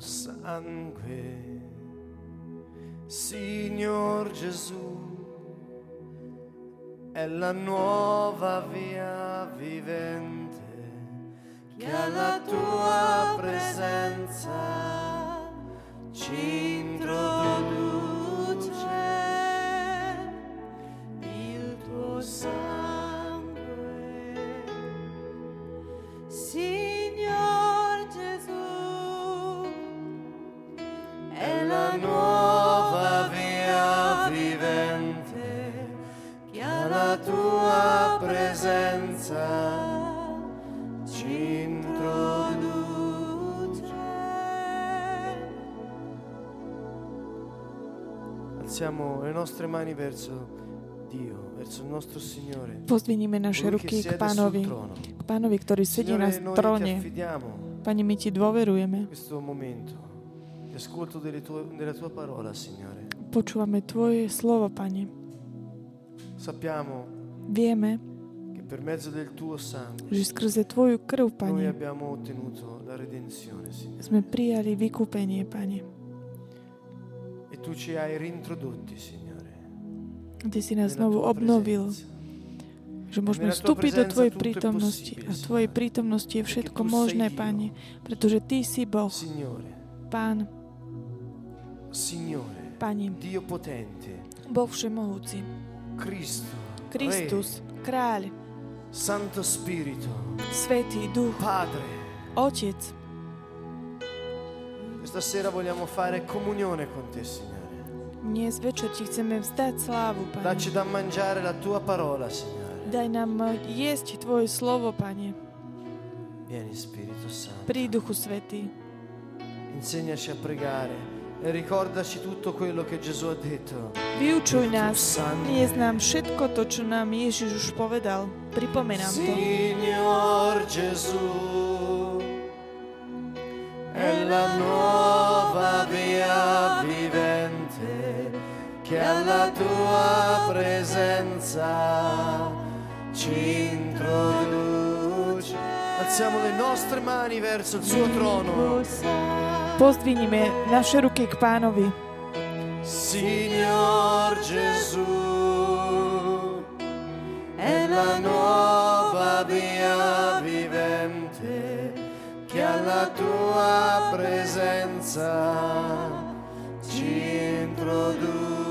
sangue, Signor Gesù, è la nuova via vivente che alla tua presenza. Ci introduce nostre mani verso Dio, verso il nostro Signore. Pozdvinime naše ruky k pánovi, k pánovi, ktorý sedí na tróne. Pane, my ti dôverujeme. questo momento di ascolto delle tue- della tua parola, Signore. Počúvame Tvoje slovo, Pane. Sappiamo Vieme, che per mezzo del tuo sangue že skrze Tvoju krv, noi Pane, abbiamo ottenuto la redenzione, Signore. sme prijali vykúpenie, Pane. E tu ci hai rintrodotti, Signore. Ty si nás znovu obnovil, že môžeme vstúpiť do Tvojej prítomnosti. A v. Tvojej prítomnosti je všetko možné. Pane, pretože Ty si Boh, Pán, potente, Boh všemohúci, Kristus, Kráľ, Santo Spirito, Svetý Duch, Padre. Otec. Questa sera vogliamo fare comunione con te, Signore. Dnes večer Ti chceme vzdať slávu, Pane. Dacci da mangiare la tua parola, Signore. Daj nám eh, jesť Tvoje slovo, Pane, Vieni, Spirito Santo. pri Duchu Svetý. Insegnaci a pregare e ricordaci tutto quello che Gesù ha detto. Vyučuj nás, dnes nám všetko to, čo nám Ježiš už povedal. Pripomenám to. Signor Gesù, è la nuova via che alla tua presenza ci introduce. Alziamo le nostre mani verso il suo trono. Pozdvinime naše ruky k Pánovi. Signor Gesù, è la nuova via vivente che alla tua presenza ci introduce.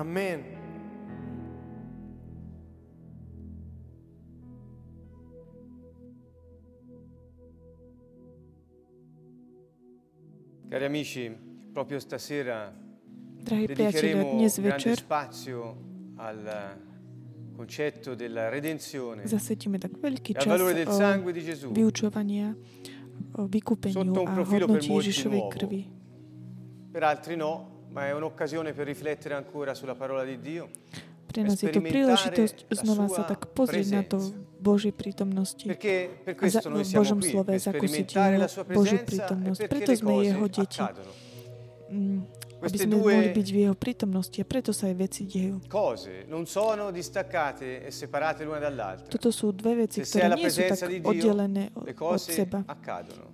Amen. Cari amici, proprio stasera Drahí priatelia, dedicheremo dnes grande večer spazio al concetto della redenzione zasvetíme tak veľký e al čas valore del o sangue di Gesù. vyučovania o vykúpeniu Sotto un a profilo per hodnote molti Ježišovej nuovo. krvi. Per altri no, ma è un'occasione per riflettere ancora sulla parola di Dio. Pre nás je to Sperimentare príležitosť znova sa tak pozrieť na to Božej prítomnosti. A za, v Božom slove zakúsiť jeho Božiu e prítomnosť. Preto sme jeho deti. Mm, aby sme mohli byť v jeho prítomnosti a preto sa aj veci dejú. E. Toto sú dve veci, ktoré nie sú tak oddelené od seba.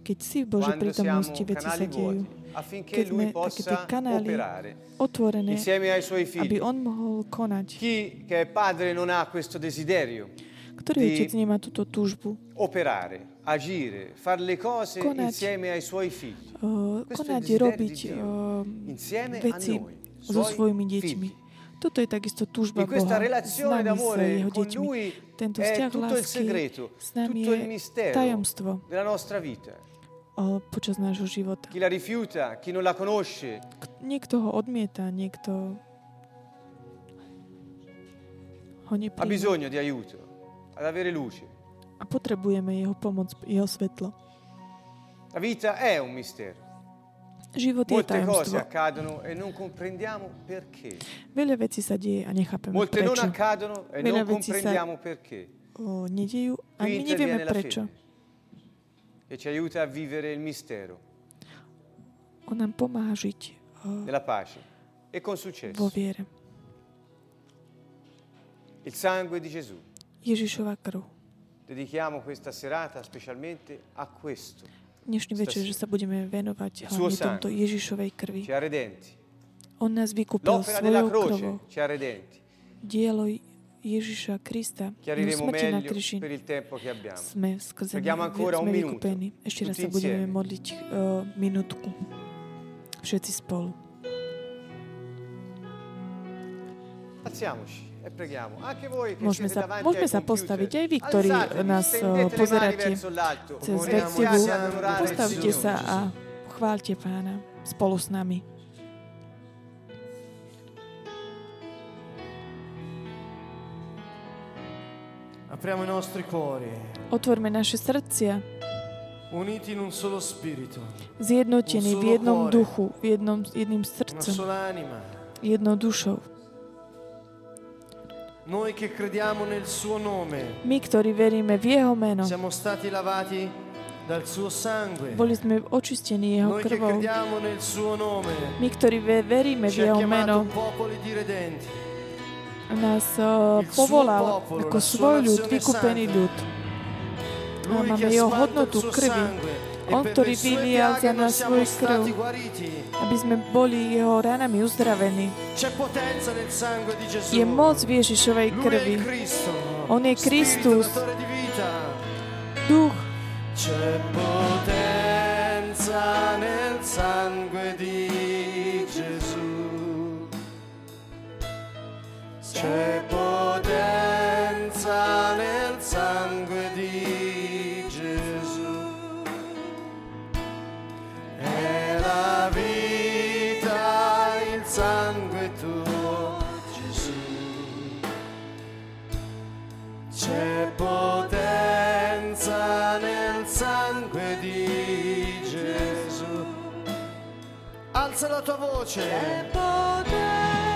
Keď si v Božej prítomnosti, veci sa dejú. Vuoti, affinché Keď sme Lui také tie possa kanály operare otvorené, insieme ai Suoi aby figli. on mohol konať. Chi che è padre non ha questo desiderio Ktorý di- otec nemá túto túžbu? operare, agire, fare le cose Conać. insieme ai Suoi figli. Uh, Questo è il konať, desiderio robiť di Dio, uh, insieme a veci noi, so Suoi svojimi deťmi. figli. Toto je takisto túžba In questa Boha s relazione nami, s d'amore jeho con deťmi. Lui Tento è vzťah tutto il lásky segreto, s nami tutto je il mistero tajomstvo počas nášho života. Chi la rifiuta, chi non la conosce, Niekto ho odmieta, niekto ho ha nepríjma. bisogno di aiuto, ad avere luce. A potrebujeme jeho pomoc, jeho svetlo. La vita è un mistero. Život je Molte cose tajomstvo. accadono e non comprendiamo perché. Veľa vecí sa deje a nechápeme Molte non prečo. accadono e Veľa non vecí sa- comprendiamo perché. O, nedejú a my nevieme prečo. fede e ci aiuta a vivere il mistero žiť o, della pace e con successo. Il sangue di Gesù. Dedichiamo questa serata specialmente a questo. Dnešný večer, že sa budeme venovať suo hlavne tomto. Ježišovej krvi. Ci ha redenti. On nás vykúpil L'opera della svojou krvou. Dielo Ježiša Krista, Chiariremo smrti na kríži, sme skrze sme vykúpení. Ešte raz sa budeme modliť uh, minútku. Všetci spolu. E Môžeme sa, môžeme sa postaviť. Aj vy, ktorí alzatevi, nás mani pozeráte. cez il Postavte sa a chváľte Pána. Spolu s nami. Apriamo i nostri cuori, Otvorme naše srdcia, uniti in un solo spirito, zjednotení v jednom duchu, v jednom, jedným una srdcom, sola anima. jednou dušou. Noi che crediamo nel suo nome My, ktorí veríme v Jeho meno, siamo stati lavati dal suo sangue. boli sme očistení Jeho Noi krvou. nome My, ktorí ve- veríme v Jeho meno. Nás povolal ako svoj ľud, vykúpený ľud. Lui máme jeho hodnotu krvi. On, ktorý vylial za nás siamo svoj stati krv, aby sme boli Jeho ranami uzdravení. Je moc v Ježišovej krvi. On di vita. Duch, C'è potenza nel sangue di C'è potenza nel sangue di Gesù. È la vita il sangue tuo, Gesù. C'è potenza nel sangue di Gesù. Alza la tua voce. C'è potenza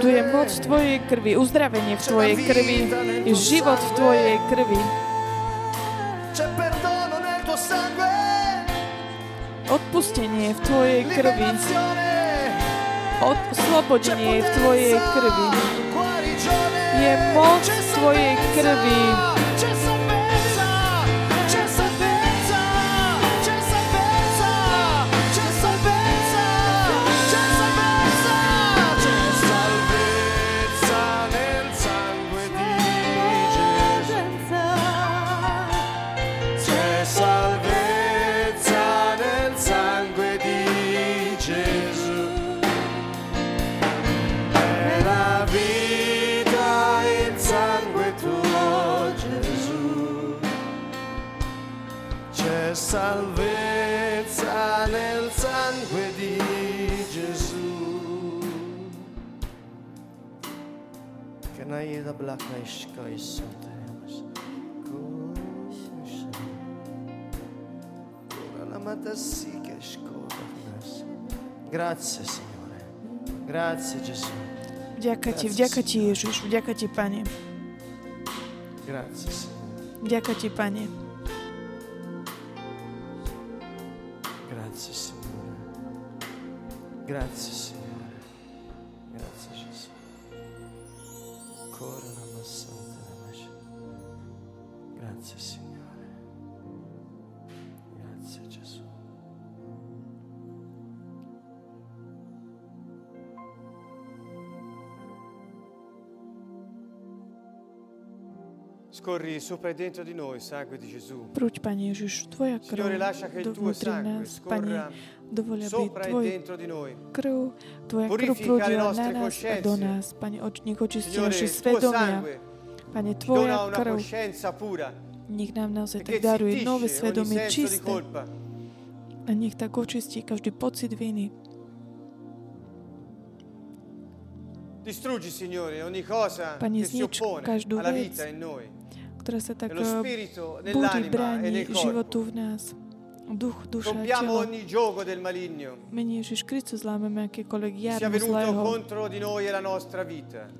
Tu je moc Tvojej krvi, uzdravenie v Tvojej krvi, je život v Tvojej krvi. Odpustenie v Tvojej krvi, je v Tvojej krvi. Je moc Tvojej krvi. Grazie Signore. Grazie Gesù. Vďaka Ti, vďaka Ti Ježiš, vďaka Ti Pane. Grazie Signore. Vďaka Ti Pane. Grazie Signore. Grazie Signore. Prúď, Pane Ježiš, Tvoja krv Signore, lascia che il tuo dovnútri sangue nás, Pane, scorra dovoľ, aby sopra e Tvoj dentro di noi. krv, Tvoja krv prúdila na nás a do nás. Pane, nech očistí naše svedomia. sangue Pane, Tvoja krv nech nám naozaj che tak daruje nové svedomie čisté a nech tak očistí každý pocit viny. Distruggi, Signore, ogni cosa Pane, che si oppone alla vita in noi. Ktorá sa tak eh, búri, nell'anima e bráni životu v nás. Duch, duša a telo. ogni gioco del maligno Mene Ježiš Kristus zlámeme akékoľvek jarmo zlého, e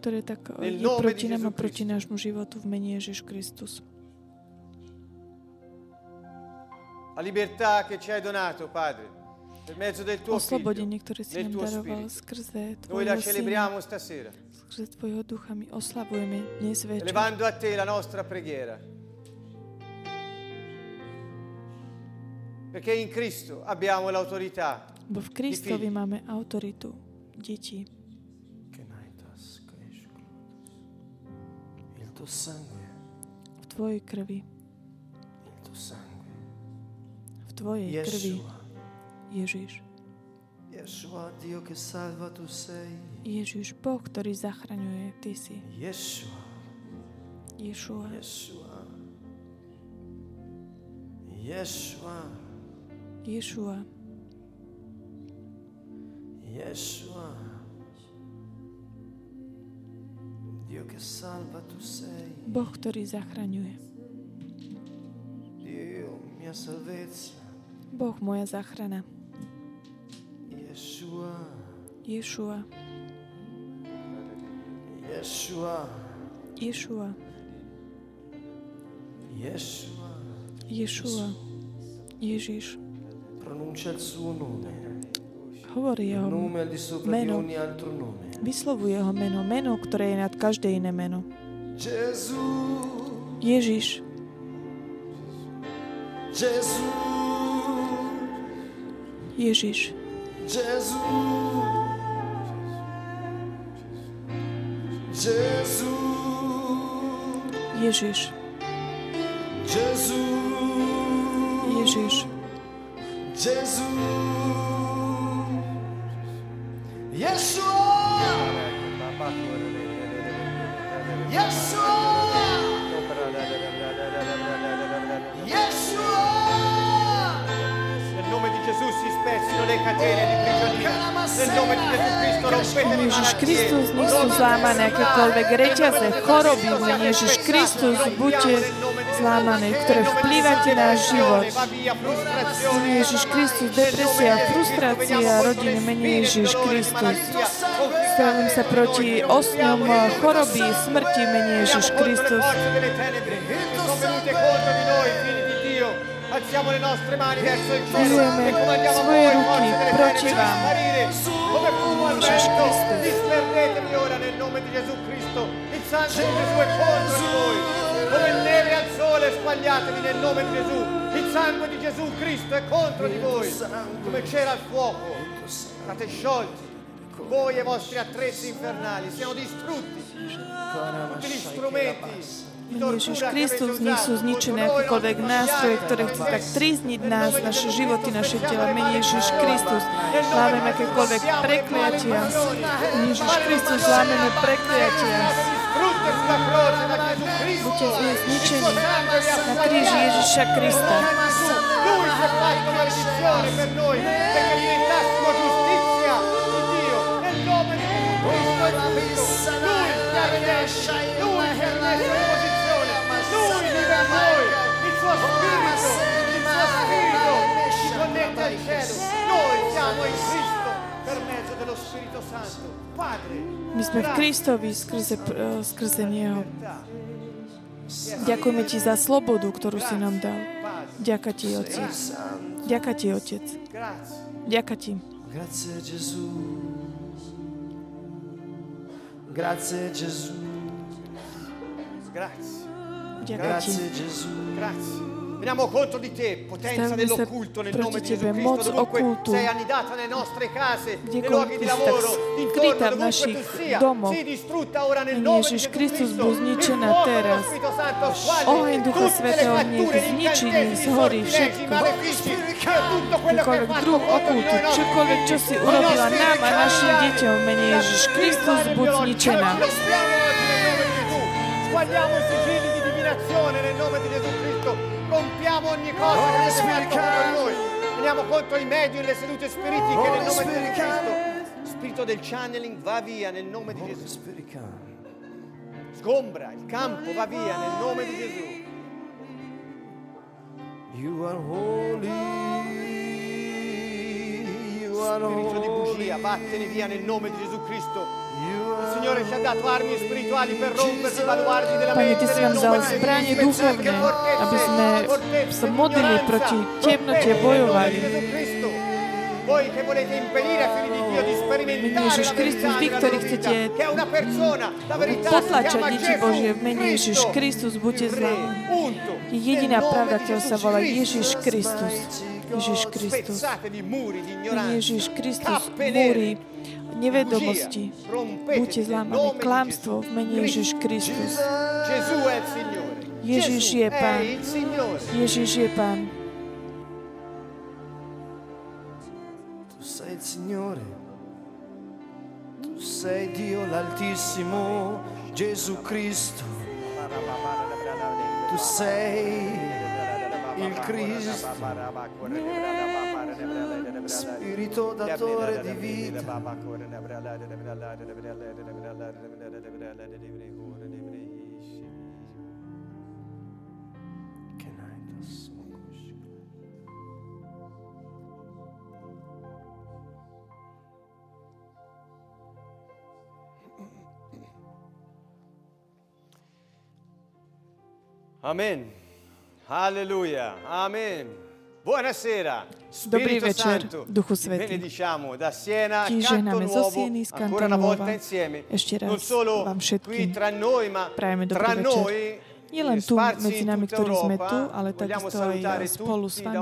ktoré tak eh, je proti nám a proti nášmu životu v mene Ježiš Kristus. La libertà che ci hai donato, Padre, per mezzo del tuo. Oslobodenie, ktoré si nel nám tuo spirito. Noi la celebriamo stasera, skrze Tvojho ducha my oslavujeme dnes večer. elevando a te la nostra preghiera. Perché in Cristo abbiamo l'autorità Bo v Kristovi máme autoritu caescus. Il tuo sangue, V Tvojej krvi. il tuo sangue. V Tvojej krvi. Ježiš. Ježiš, Boh, ktorý zachraňuje. Ty si. Ješua. Ješua. Yeshua. Dio che salva tu sei. Boh, ktorý zachraňuje. Boh, moja záchrana. Yeshua, Ješua. Yeshua, Ješua. Yeshua. Ješua. Ježiš. Pronuncia il suo nome. Hovorí jeho meno. Vyslovuje jeho meno. Meno, ktoré je nad každé iné meno. Ježiš. Ježiš. Gesù. Gesù, Ježiš. Gesù, Ježiš. Gesù. Gesù si spezzino le catene di prigionia. Nel nome di Gesù Cristo rompete le Ježiš. Kristus, nech sú zlámané akékoľvek reťaze, choroby, mene Ježiš Kristus, buďte zlámané, ktoré vplývate na život. Mene Ježiš Kristus, depresia, frustrácia rodiny, mene Ježiš Kristus. Stavím sa proti osňom choroby, smrti, mene Ježiš Kristus. Sono venute contro di Alziamo le nostre mani verso il cielo e comandiamo a voi, forze delle tenebre, di sparire come fumo Perfetto. Kristus. Disperdetevi ora nel nome di Gesù Cristo. Il sangue di Gesù è contro di voi. Come neve al sole squagliatevi nel nome di Gesù. Il sangue di Gesù Cristo è contro di voi. Come c'era il fuoco. State sciolti. Voi e i vostri attrezzi infernali siano distrutti. Tutti gli strumenti Ježiš Kristus, nech sú zničené akékoľvek nástroje, ktoré chcú tak trízniť nás, naše životy, naše tela. Mene Ježiš Kristus, zlámeme akékoľvek prekliatia. Ježiš Kristus, zlámeme prekliatia. Buďte zničení na kríži Ježiša Krista. Lui si fatto maledizione per noi giustizia di Dio nel nome di Cristo. Lui ci ha redenti, My sme v Kristovi skrze, eh, skrze Neho. Ďakujeme Ti za slobodu, ktorú si nám dal. Ďaká Ti, Otec. Ďaká Ti, Otec. Ďaká Ti. Grazie Gesù. Grazie. Grazie Gesù. Grazie. Veniamo contro di te, potenza dell'occulto nel nome di Gesù Cristo, dovunque sei annidata nelle nostre case, nei luoghi di lavoro, intorno, dovunque tu sia, sii distrutta ora nel nome di Gesù bol Il fuoco dello Spirito Santo Ducha tutte le fatture, gli incantesimi, všetko. malefici, tutto quello che hai fatto contro di noi, čokoľvek, čo si urobila nám a našim deťom, mene la Ježiš Kristus, buď zničená. Squagliamo i sigilli di divinazione nel nome di Gesù Cristo. Rompiamo ogni cosa che avete fatto contro noi. Veniamo contro i medium e le sedute spiritiche nel nome di Cristo. Spirito del channeling va via nel nome di Gesù. Sgombra, il campo va via nel nome di Gesù. You are holy. You are Spirito di bugia, vattene via nel nome di Gesù Cristo. Signore ci ha dato armi spirituali per rompersi i baluardi della Pane, mente Ty si nám dal zbranie duchovné, aby sme sa modlili proti temnote, bojovali. Voi che volete impedire ai figli di Dio di sperimentare Ježiš Kristus, vy, della ktorí chcete potlačať deti Božie v mene Ježiš Kristus, buďte zlámaní. punto. Je jediná pravda, ktorá sa volá. Ježiš Kristus. Ježiš Kristus. Ježiš Kristus, nere, nevedomosti. Buďte zlámaní. Gesù v mene. Ježiš Kristus. Ježiš je Pán. Ježiš je Pán. Tu sei il Signore. Tu sei Dio l'Altissimo, Gesù Cristo. Tu sei Cristo, Spirito datore di vita. Amen. Alleluia. Amen. Buonasera. Dobrý Spirito večer, Santo. Duchu Svetý. da Siena, Ti žehname zo Sieny, z una Nuova. volta insieme. Ešte raz Non solo vám qui všetkým tra noi, ma prajeme dobrý tra večer. noi Nie len tu medzi nami, ktorí sme tu, ale takisto aj spolu s vami.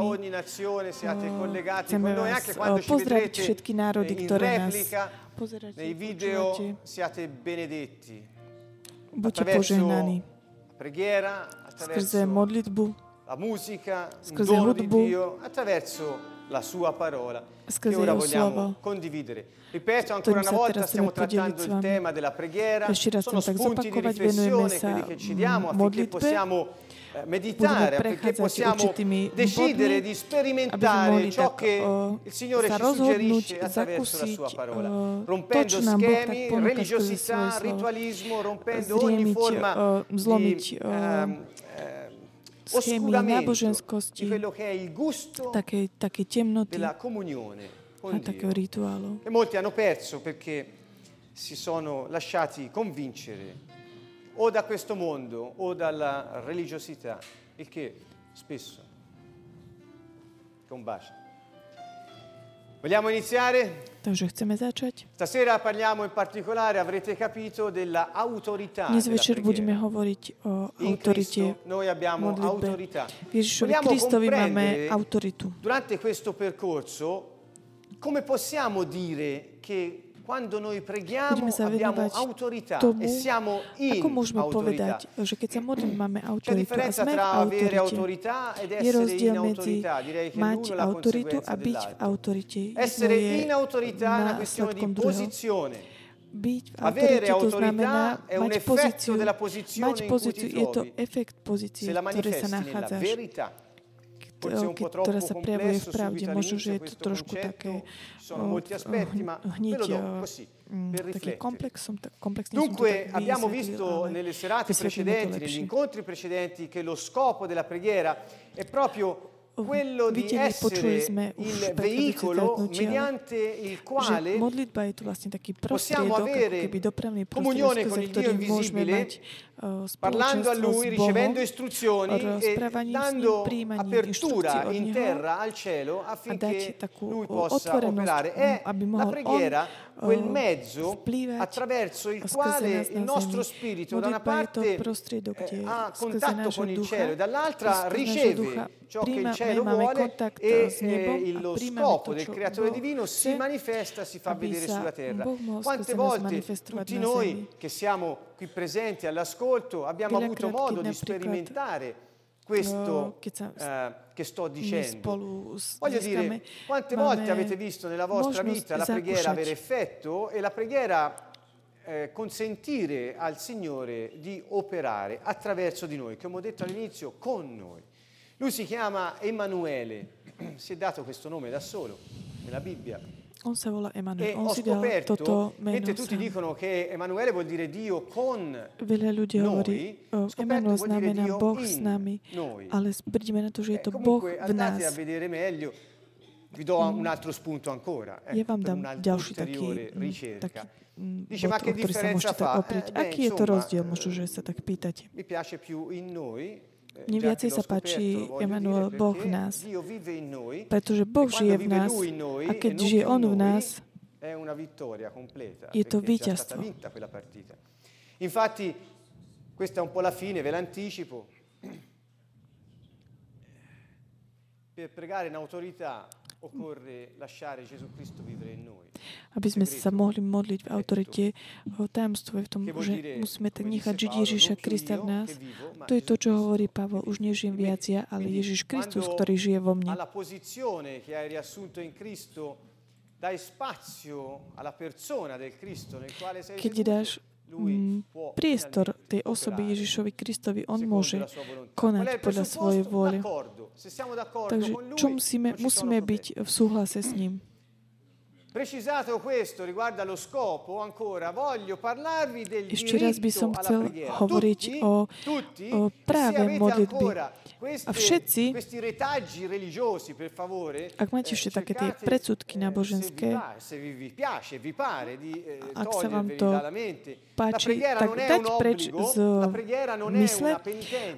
collegati Chceme vás anche quando ci pozdraviť všetky národy, ktoré nás replica, pozeráte, nei video počúvate. siate benedetti. Buďte požehnaní skrze attraverso modlitbu, la musica, un Scusa, dono di hudbu. Dio, attraverso la sua parola Scusa, che ora Jeho vogliamo slovo. condividere. Ripeto ancora Ktorým una sa volta, teraz stiamo chceme podeliť trattando s il vami. tema della preghiera, Ešte raz sono chcem tak spunti di zopakovať, venujeme riflessione sa quelli che ci diamo affinché modlitbe. Possiamo eh, meditare, Budeme affinché prechádzať possiamo určitými decidere bodmi, di aby sme sperimentare mohli ciò tak che o, il Signore sa ci rozhodnúť, suggerisce attraverso la zakúsiť sua parola, o, to, rompendo čo nám Boh tak schemi, ponúka skrze religiosità, svoje slovo. ritualismo, rompendo ogni Zriemiť, forma o, zlomiť, di o, ehm, ehm, schémy oscuramento náboženskosti, di quello che è il gusto také, také temnoty della comunione a con takého Dio. rituálu. E molti hanno perso perché si sono lasciati convincere o da questo mondo o dalla religiosità, il che spesso combacia. Vogliamo iniziare? Takže chceme začať. Stasera parliamo in particolare, avrete capito, della autorità Dnes della večer budeme preghiera. hovoriť o In autorite noi abbiamo modlitbe. autorità. Ježišovi Kristovi máme autoritu. Durante questo percorso, come possiamo dire che Budeme sa venovať autorità tomu, e siamo in ako môžeme autorità? povedať, že keď sa modlíme, máme autoritu a sme v autorite. Je essere rozdiel in medzi mať autoritu a byť v autorite. Essere in autorità è una posizione. Byť v Avere autorite to autorità znamená è un mať effetto pozíciu. della posizione Mať pozíciu, je to efekt pozície, v ktorej sa nachádzaš. білки Тараса і вправді може вже трошку таке гніття таким комплексом, так, комплексні Dunque abbiamo visto nelle serate precedenti, negli incontri precedenti che lo scopo della preghiera è proprio quello di essere il veicolo mediante il quale possiamo avere comunione con il Dio invisibile parlando a spoločenstvo Lui, s Bohom, ricevendo istruzioni e rozprávaním s ním, dando príjmaním apertura inštrukcií od in Neho terra al cielo a dať affinché takú Lui o, possa otvorenosť, operare. m, È aby la mohol preghiera on quel uh, mezzo vplývať attraverso il skrze quale nás il na nostro zemi. spirito da una Modlitba je to parte prostriedok, eh, kde ha skrze contatto nášho con il ducha, cielo e dall'altra skrze nášho riceve ducha ciò che il príjma- cielo máme vuole kontakt e s nebom eh, a lo príjmame scopo to, del čo creatore Boh divino si chce, manifesta, si fa aby vedere sa sulla terra. Boh mohol Quante skrze nás volte manifestovať tutti na noi zemi. che siamo qui presenti all'ascolto abbiamo avuto modo di sperimentare questo eh, che sto dicendo. Voglio dire, quante volte avete visto nella vostra vita la preghiera zakúšať. avere effetto e la preghiera eh, consentire al Signore di operare attraverso di noi, come ho detto all'inizio, con noi. Lui si chiama Emanuele, si è dato questo nome da solo nella Bibbia. On sa volá E Emanuel. On ho si dal scoperto, toto meno mentre tutti sám. dicono che Emanuele vuol dire Dio con Veľa ľudí noi, hovorí, o, scoperto Emanuel vuol dire znamená Dio Boh s nami, noi. ale prídeme na to, že je Eh, to Boh comunque v andate a nás. vedere meglio, vi do un altro spunto ancora, eh, Ja vám dám ďalší taký, mm, ricerca. taký mm, Dice, ma bod, che ktorý sa differenza fa? oprieť. Eh, beh, Aký je to rozdiel, eh, možno, že sa tak pýtate. Mi piace più in noi. Eh, Mne già viacej che l'ho sa páči scoperto, lo voglio Emanuel, dire, Boh v perché nás. Dio vive in noi, Pretože Boh e quando žije v vive nás Lui in noi a e keď non žije più On v noi, nás, è una vittoria completa, je to perché è già stata víťazstvo. vinta quella partita. Infatti, questa è un po' la fine, ve l'anticipo. Per pregare in autorità occorre lasciare Gesù Cristo vivere in noi. Aby sme sa mohli modliť v autorite, o tajomstvo je v tom, že musíme tak nechať žiť Ježiša Krista v nás. To je to, čo hovorí Pavol. Už nežijem viac ja, ale Ježiš Kristus, ktorý žije vo mne. Keď dáš mm, priestor tej osoby Ježišovi Kristovi, on môže konať podľa svojej vôle. Takže čo musíme, musíme byť v súhlase s ním. Precisato questo riguardo allo scopo, ancora voglio parlarvi del Ešte raz by som chcel hovoriť tutti, o, tutti, o práve modlitby. queste, A všetci, per favore, ak máte ešte také tie predsudky náboženské, Ak sa vám to páči, tak dať preč z mysle.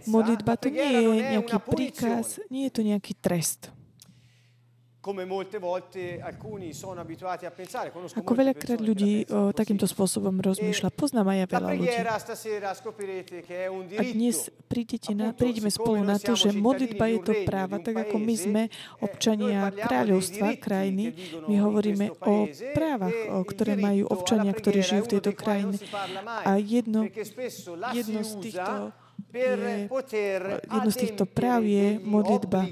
Modlitba to nie je nejaký príkaz, nie je to nejaký trest. Ako veľakrát ľudí o, takýmto spôsobom rozmýšľa. Poznám aj ja veľa ľudí. A dnes prídete na, prídeme spolu na to, že modlitba je to práva, tak ako my sme eh, občania kráľovstva, krajiny, my hovoríme o právach, e o, ktoré majú občania, ktorí žijú v tejto krajine. A jedno, jedno z týchto je, jedno z týchto práv je modlitba.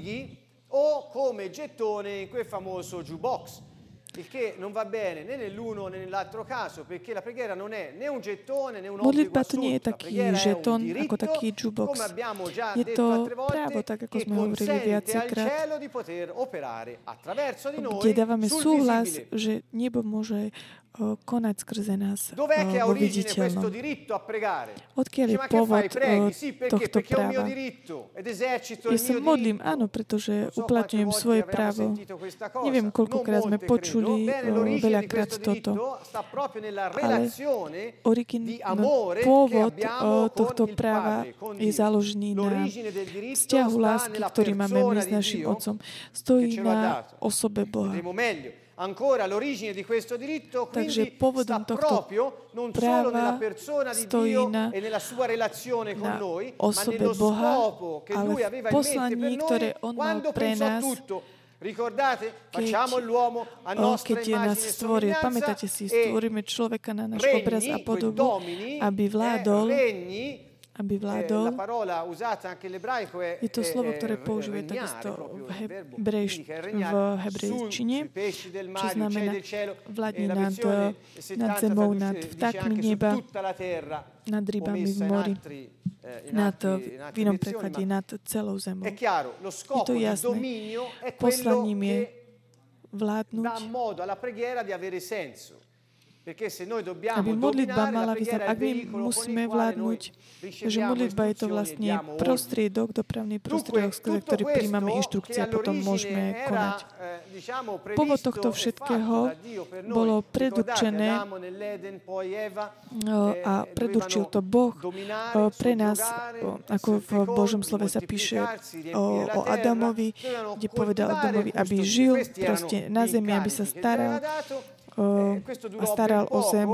O come gettone in quel famoso jukebox. Il che non va bene né nell'uno né nell'altro caso, perché la preghiera non è né un gettone né un obbligo je assoluto. La preghiera è un ako diritto, taký jukebox. come abbiamo già Je detto to altre volte, právo, tak ako che consente al cielo di poter operare attraverso di noi sul súhlas, visibile. že nebo môže o, konať skrze nás vo viditeľnom. Odkiaľ je pôvod tohto práva? Ja sa modlím, áno, pretože uplatňujem svoje právo. Neviem, koľkokrát sme počuli veľakrát toto. Ale origin, no, pôvod tohto práva je založený na vzťahu lásky, ktorý máme my s našim Otcom. Stojí na osobe Boha. Vedremo meglio. ancora l'origine di questo diritto Takže quindi pôvodom sta tohto proprio non solo nella práva persona di stojí Dio na- e nella sua relazione con na noi, ma osobe nello Boha, scopo che ale Lui v aveva in mente poslaní, per ktoré noi On mal quando pre pensò nás, tutto. Ricordate? keď, Facciamo l'uomo a nostra keď nás stvoril. Pamätáte si, stvoríme človeka na náš obraz a podobu, aby eh, vládol, regni, aby eh, vládol. Je to è- slovo, è- ktoré používa takisto v hebrejš- v hebrejčine, čo znamená e la nad, nad 70 zemou, nad vtákmi neba, nad rybami v mori, eh, nad, v inom preklade, nad celou zemou. scopo di jasné. Poslaním je vládnuť, aby modlitba mala význam. Ak my musíme vládnuť, že modlitba je to vlastne prostriedok, dopravný prostriedok, skrze ktorý príjmame inštrukcie a potom môžeme konať. eh, Povod tohto e všetkého bolo predurčené eh, a predurčil to Boh pre nás, ako v Božom slove sa píše o, o Adamovi, kde povedal Adamovi, aby žil proste na zemi, aby sa staral o, Eh, a durò staral o zem.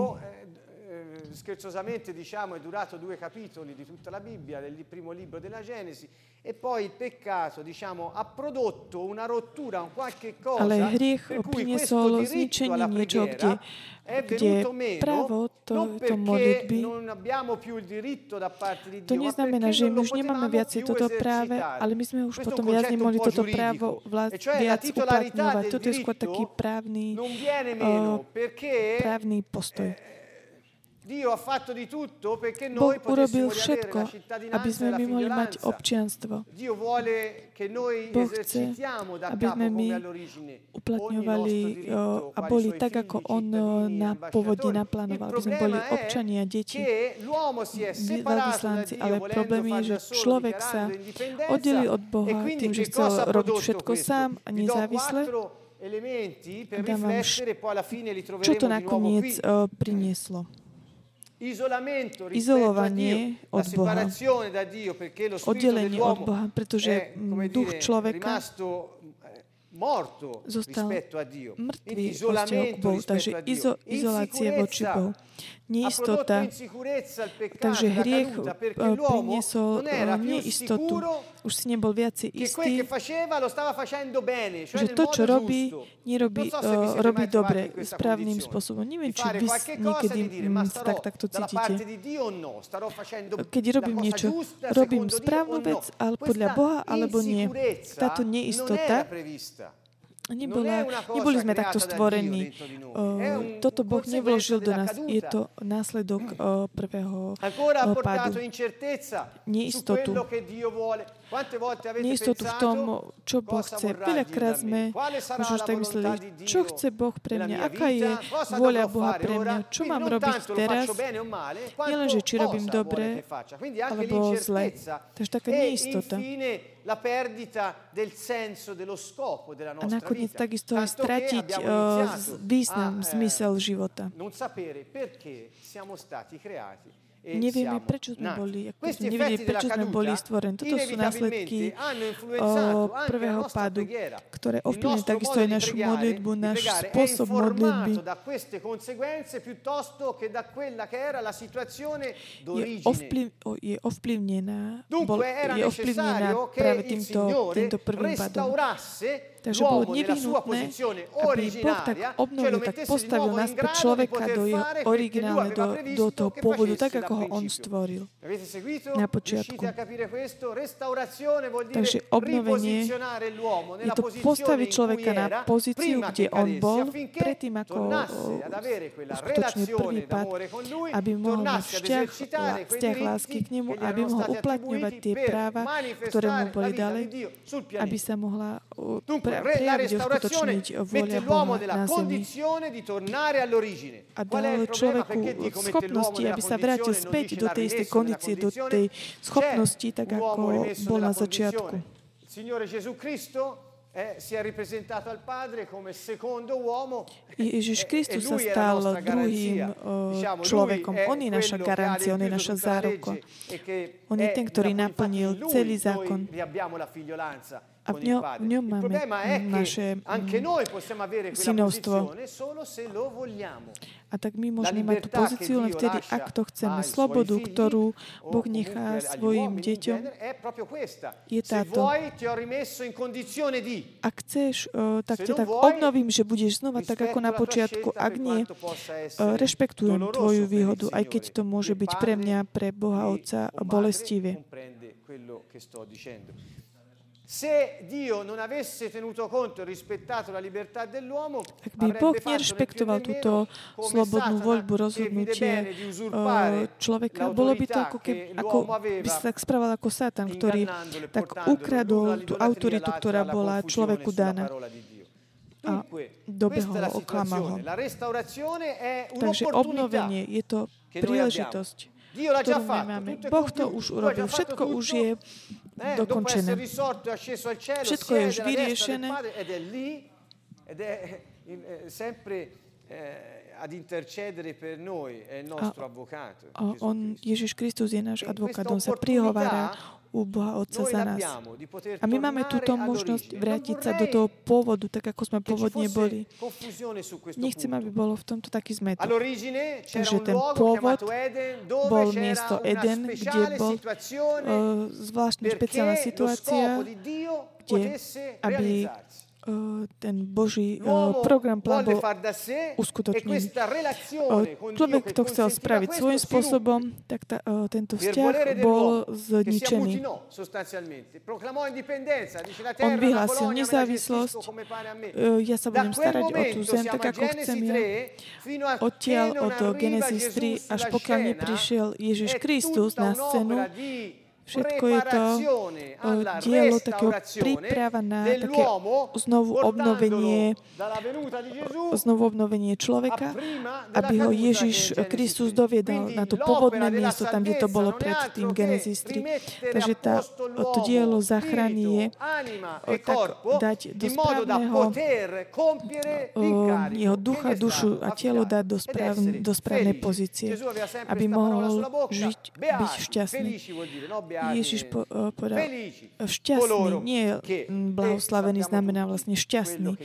Poco, eh, eh, scherzosamente diciamo è durato due capitoli di tutta la Bibbia, del primo libro della Genesi, e poi il peccato diciamo, ha prodotto una rottura, un qualche cosa Ale hriech per cui priniesol questo diritto zničenie alla niečo, kde, preghiera è kde venuto meno právo to, non to perché modlitby non abbiamo più il diritto da parte di To Dio, ma neznamená, perché že non my lo už nemáme potevamo viacej più toto práve, esercitare. ale my sme už Questo è potom un viac concetto nemohli un po' toto právo giuridico, vlast, e cioè la viac titolarità uplatňovať. del Toto je skôr taký diritto právny, non viene o, meno perché právny postoj. Dio ha fatto di tutto perché Boh urobil všetko, aby e sme my mohli mať občianstvo. Boh chce, aby sme my uplatňovali a boli tak, ako on na ambasciatori. naplánoval, aby sme boli občania, deti, separato da veľvyslanci, ale problém je, že človek sa oddelil od e Boha quindi tým, že chcel robiť všetko sám a nezávisle. elementi per riflettere, poi alla fine li Čo troveremo to nuovo qui. nakoniec o, prinieslo? Isolamento rispetto a Dio, Izolovanie od Boha. Oddelenie od Boha, pretože duch človeka eh, zostal mŕtvý vo vzťahu k Bohu, takže izo, izolácie voči Bohu. Neistota, takže hriech eh, priniesol eh, neistotu. Už si nebol viacej istý, že to, čo robí, nerobí, eh, siete robí trovati dobre, správnym spôsobom. Neviem, či vy niekedy mm, sa tak takto cítite. no? Keď robím niečo, robím správnu no? vec, ale podľa Boha alebo nie. Táto neistota. Nebola, cosa neboli sme takto da Dio stvorení. un Toto Boh nevložil do nás. Je to následok o, prvého portato pádu. Neistotu. Neistotu v tom, čo Boh chce. Veľakrát sme už la tak mysleli, čo chce Boh pre mňa, aká je vôľa Boha pre mňa, čo mám robiť teraz, quanto nielenže či robím dobre, alebo zle. Takže taká neistota. la perdita del senso, dello scopo della A nakoniec takisto aj stratiť význam, zmysel života. Non sapere perché siamo stati creati Nevieme, siamo prečo sme boli, ako nevedeli, prečo sme boli stvorení. Toto sú následky o, prvého pádu, ktoré ovplyvňujú takisto aj našu modlitbu, náš spôsob modlitby je, ovplyv, ovplyvnená, bol, je ovplyvnená práve týmto, týmto prvým pádom. Takže bolo nevyhnutné, aby Boh tak obnovil, tak postavil naspäť človeka do jeho aveva do, do toho pôvodu, tak ako ho on stvoril. Na počiatku. Takže obnovenie je to postaviť človeka na pozíciu, kde on bol, predtým ako uskutočnil prvý lui, aby mohol mať vzťah, vzťah lásky k nemu, aby mohol uplatňovať tie práva, ktoré mu boli dali, aby sa mohla uh, pre, re- la restaurazione mette l'uomo nella condizione di tornare all'origine. a Qual è il problema? Perché Dio mette l'uomo nella condizione, non dice istej rimesso nella condizione. C'è schopnosti, tak un uomo ako rimesso nella condizione. Il Signore Gesù Cristo è eh, si è ripresentato al Padre come secondo uomo Ježiš e- e Kristus sa la stal druhým uh, Diciamo, človekom. On je naša garancia, on je naša la záruka. e On je è ten, ktorý naplnil celý zákon. A v ňom, v ňom máme naše synovstvo. A tak my môžeme mať tú pozíciu len vtedy, ak to chceme. Slobodu, ktorú Boh nechá svojim deťom. je táto. Ak chceš, uh, tak ťa tak obnovím, že budeš znova tak ako na počiatku. Ak nie, essere rešpektujem tvoju výhodu, aj keď to môže byť pre mňa, pre Boha di Otca, bolestivé. Se Dio non avesse tenuto conto e rispettato la libertà dell'uomo, Ak by Boh nerešpektoval túto slobodnú voľbu, rozhodnutie usurpare človeka, bolo by to ako, keby, ako by sa tak správal ako Satan, ktorý e tak ukradol tú autoritu, ktorá bola človeku daná. A dobehol ho, oklamal ho. Takže obnovenie je to príležitosť, ktorú my máme. Boh to už urobil, všetko už je Eh, dokončené. essere risorto è asceso al cielo, Všetko je už vyriešené. Eh, sempre eh, ad intercedere per noi, è il nostro avvocato. On. Ježiš Kristus je náš E advokát, on sa prihovára u Boha Otca za nás. A my máme túto možnosť vrátiť sa do toho pôvodu, tak ako sme pôvodne boli. Nechcem, aby bolo v tomto taký zmetok. Takže ten pôvod bol miesto Eden, kde bol uh, zvláštna špeciálna situácia, kde aby ten Boží L'uomo program, plán bol e uskutočnený. človek to chcel spraviť svojím spôsobom, tak ta, uh, tento vzťah bol zničený. On vyhlásil nezávislosť. ja sa budem starať o tú zem, tak ako chcem ja. 3 fino a che Odtiaľ od Genesis Gesù 3 až pokiaľ neprišiel Ježiš Kristus na scénu, Všetko je to o, dielo takého príprava na také znovu obnovenie, znovu obnovenie človeka, aby ho Ježiš Kristus 3. doviedal Quindi na to pôvodné miesto, tam, kde to bolo pred tým Genesis 3. rimettere Takže tá, to dielo záchrany je spirito, anima o, e tak dať do správneho jeho ducha, dušu a telo dať do, ed správ, essere do správnej pozície, aby mohol žiť, byť šťastný. Ježiš po, povedal, felici šťastný, nie blahoslavený znamená vlastne šťastný.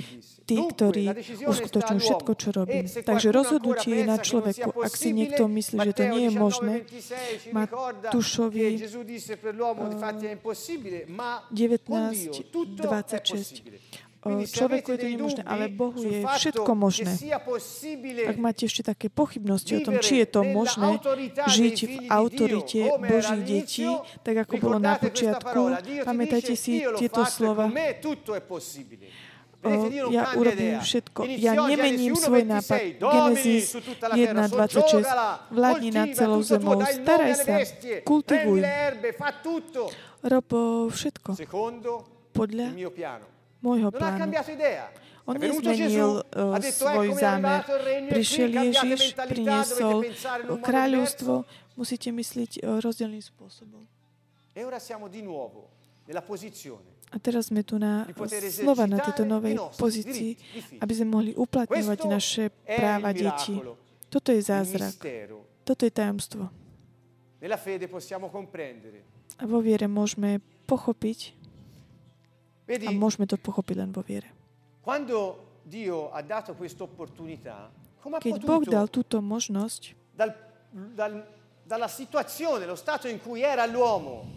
Tí, ktorí uskutočňujú všetko, čo. E se Takže rozhodnutie je na človeku. Ak si niekto myslí, že to nie je 19, možné, 26 ci ricorda Matúšovi, che Gesù disse per l'uomo infatti è impossibile, ma con 19, Dio tutto è 26. človeku je to nemožné, ale Bohu je všetko možné. Ak máte ešte také pochybnosti o tom, či je to možné žiť v autorite Božích detí, tak ako bolo na počiatku, pamätajte si tieto slova. O, ja urobím všetko. Ja nemením svoj 1:26, nápad. Genesis su tutta la terra, 1.26. soggiogala, Vládni nad celou zemou. Staraj sa. Kultivuj. Rob všetko podľa. Môjho plánu. On nezmenil uh, svoj zámer. qui, Prišiel Ježiš, priniesol kráľovstvo, musíte myslieť uh, rozdielným spôsobom. E A teraz sme tu na poter slova na tejto novej pozícii, aby sme mohli uplatňovať naše práva detí. Toto je zázrak. Toto je tajomstvo. A vo viere môžeme pochopiť, Vedi, a môžeme to pochopiť len vo viere. quando Dio ha dato questa opportunità, come ha Keď Boh dal potuto túto možnosť, dal- dal- dalla situazione, lo stato in cui era l'uomo,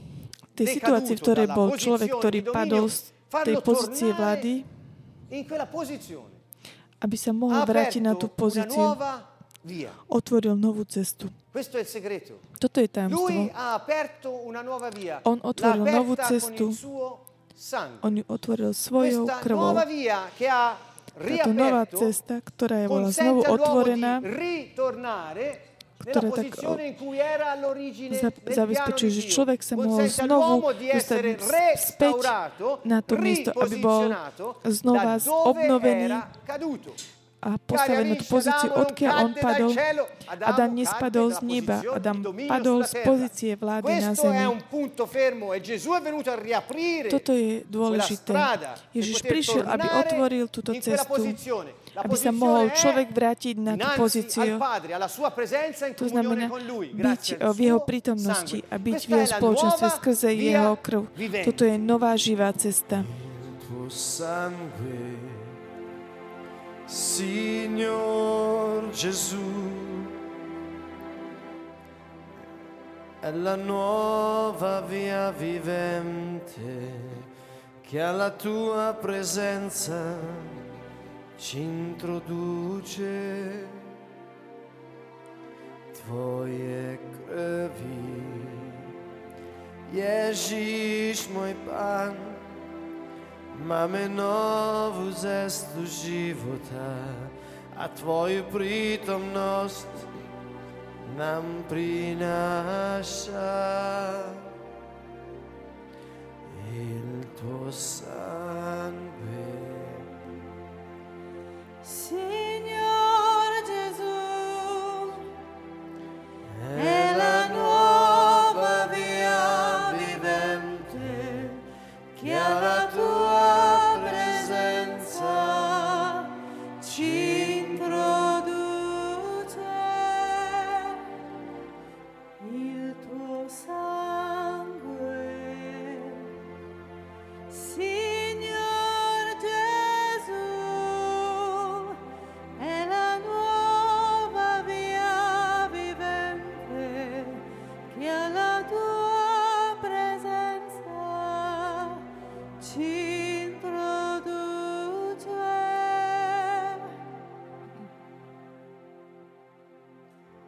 tej situácii, v ktorej bol človek, ktorý padol z tej pozície vlády, in quella posizione, aby sa mohol vrátiť na tú pozíciu, otvoril novú cestu. Questo è il segreto. Toto je Lui tajomstvo. ha aperto una nuova via. On otvoril novú cestu. On ju otvoril svojou krvou. Táto nová cesta, ktorá je bola znovu otvorená, ktorá tak, zabezpečuje, že človek sa mohol znovu dostať späť na to miesto, aby bol znova obnovený. A postavený na tú pozíciu, odkiaľ on padol. Adam nespadol z neba, Adam padol z pozície vlády na zemi. e Toto je dôležité. per Ježiš prišiel, aby otvoril túto cestu, aby sa mohol človek vrátiť na tú pozíciu. To znamená byť v jeho prítomnosti a byť v jeho spoločenstve skrze jeho krv. Toto je nová živá cesta. sangue, Signor Gesù, è la nuova via vivente che alla tua presenza ci introduce. Tvoje krvi, Ježíš môj Pán, Máme novú cestu života a Tvoju prítomnosť nám prináša. Il tuo sangue Signor Gesù, è la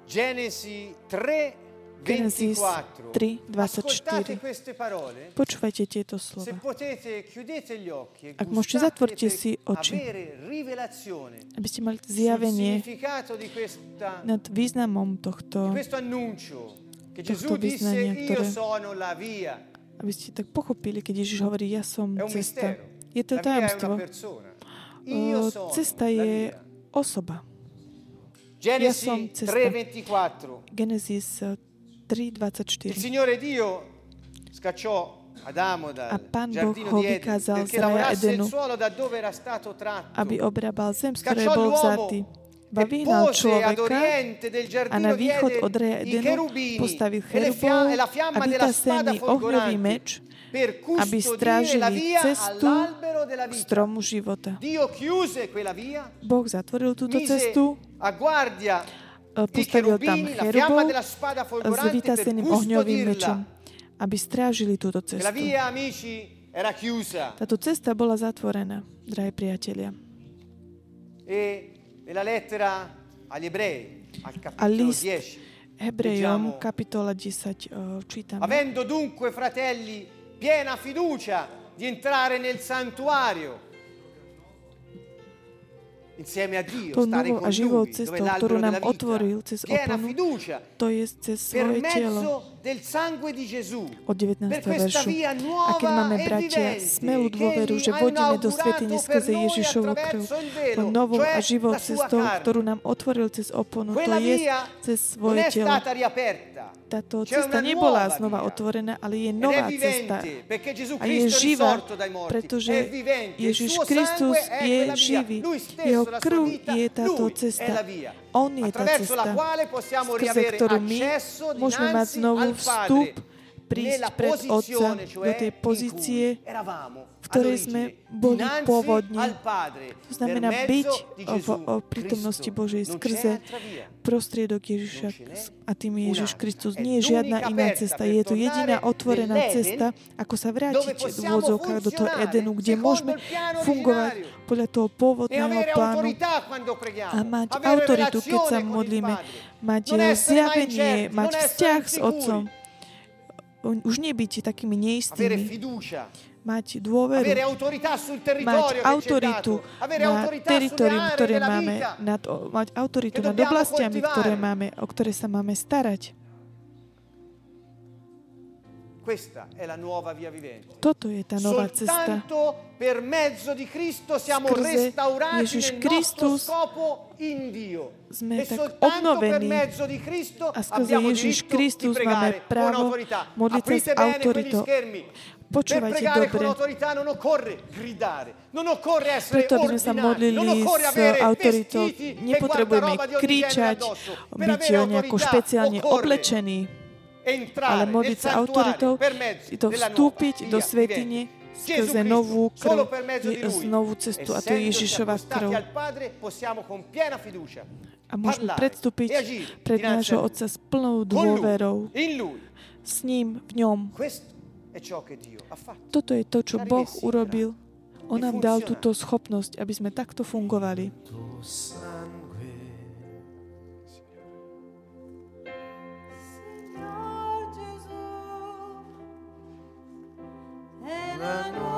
Genesi 3, Genesis 24. 3, Ascoltate 24. queste parole. Počúvajte tieto slova. e Ak môžete, zatvorte si oči. Aby ste mali zjavenie nad významom tohto, Tohto io ktoré- aby ste tak pochopili, keď Ježiš hovorí, ja som cesta. Je to La via è tajomstvo. Io sono. Genesi som cesta. 3:24. Genesis eh, Il 3.24. Signore Dio scacciò Adamo dal A Pán Boh giardino ho di Eden vykázal z perché raja lavorasse il Edenu, suolo da dove era stato tratto. aby obrábal zem, z ktorej bol vzatý. e Ba vyhnal pose ad človeka oriente del a na giardino di východ od raja i Edenu cherubini postavil e, le cherubov e la a fiamma della spada vytasený ohňový meč, per aby custodire la strážili via cestu all'albero della vita. stromu života. Dio chiuse quella via, Boh zatvoril túto mise cestu, a guardia e, i postavil tam cherubini, la fiamma cherubov della spada s folgorante per vytaseným ohňovým mečom, custodirla. aby strážili túto E La cestu. via, amici, era chiusa. Táto cesta bola zatvorená, drahí priatelia. E nella lettera agli ebrei, al A capitolo list 10, Hebrejom, Leggiamo. kapitola 10, eh, čítame. avendo dunque, fratelli, piena fiducia di entrare nel santuario insieme a Dio, Tou novou a živou cestou, l'albero ktorú nám otvoril cez oponu, to je cez svoje telo od 19. Per questa veršu. A keď máme, e bratia, smelú dôveru, že vodíme do per skrze Ježišovu krv, attraverso il to velo, novou a živou cestou, ktorú nám otvoril cez oponu, to je cez svoje telo. Táto cesta nebola znova otvorená, ale je nová cesta. A je živá, pretože Ježiš Kristus je živý. Jeho krv je táto cesta. On je tá cesta, skrze ktorú my môžeme mať znovu vstup, prísť pred Otca do tej pozície, v ktorej sme boli pôvodne. To znamená byť v, prítomnosti. Božej skrze prostriedok Ježiša a tým je Ježiš. Kristus. Nie je žiadna iná cesta. Je to jediná otvorená cesta, ako sa vrátiť v úvodzovkách do toho Edenu, kde môžeme fungovať podľa toho e pôvodného plánu a mať autoritu, keď sa modlíme, mať mai zjavenie, mať vzťah s. Otcom. Už nebyť takými neistými, mať dôveru, mať autoritu na teritorium, ktoré máme, nad, mať autoritu nad oblastiami, ktoré máme, o ktoré sa máme starať. Toto je tá nová cesta. Soltanto per mezzo di Cristo siamo Skrze restaurati Ježiš nel Kristus nostro scopo in Dio. sme e tak obnovení. mezzo di Cristo A skrze abbiamo Ježiš Kristus máme právo autorità. modliť sa s autoritou. Počúvajte dobre. autorità non occorre gridare, non occorre essere Preto by sme sa modlili s avere autoritou. vestiti e Nepotrebujeme kričať, byť nejako špeciálne oblečení, ale modliť sa autoritou, to vstúpiť do svetine skrze novú krv, novú cestu a to je Ježišova krv. A môžeme predstúpiť e pred nášho. Otca s plnou dôverou, s ním, v ňom. Toto je to, čo Boh urobil. On nám dal túto schopnosť, aby sme takto fungovali. È la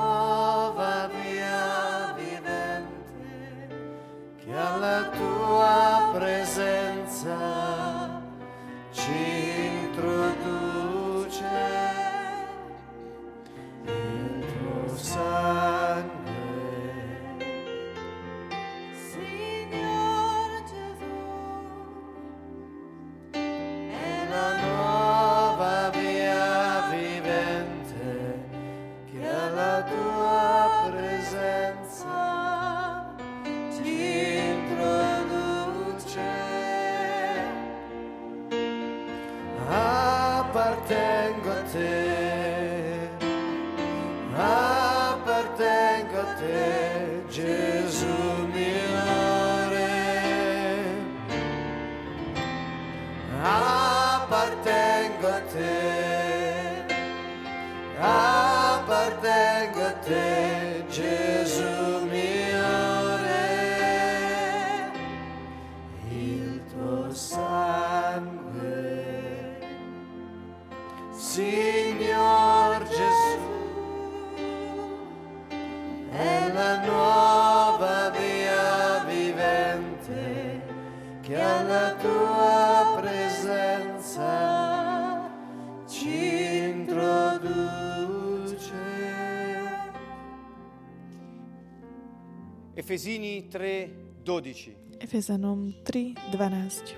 12. Efezanom 3, 12.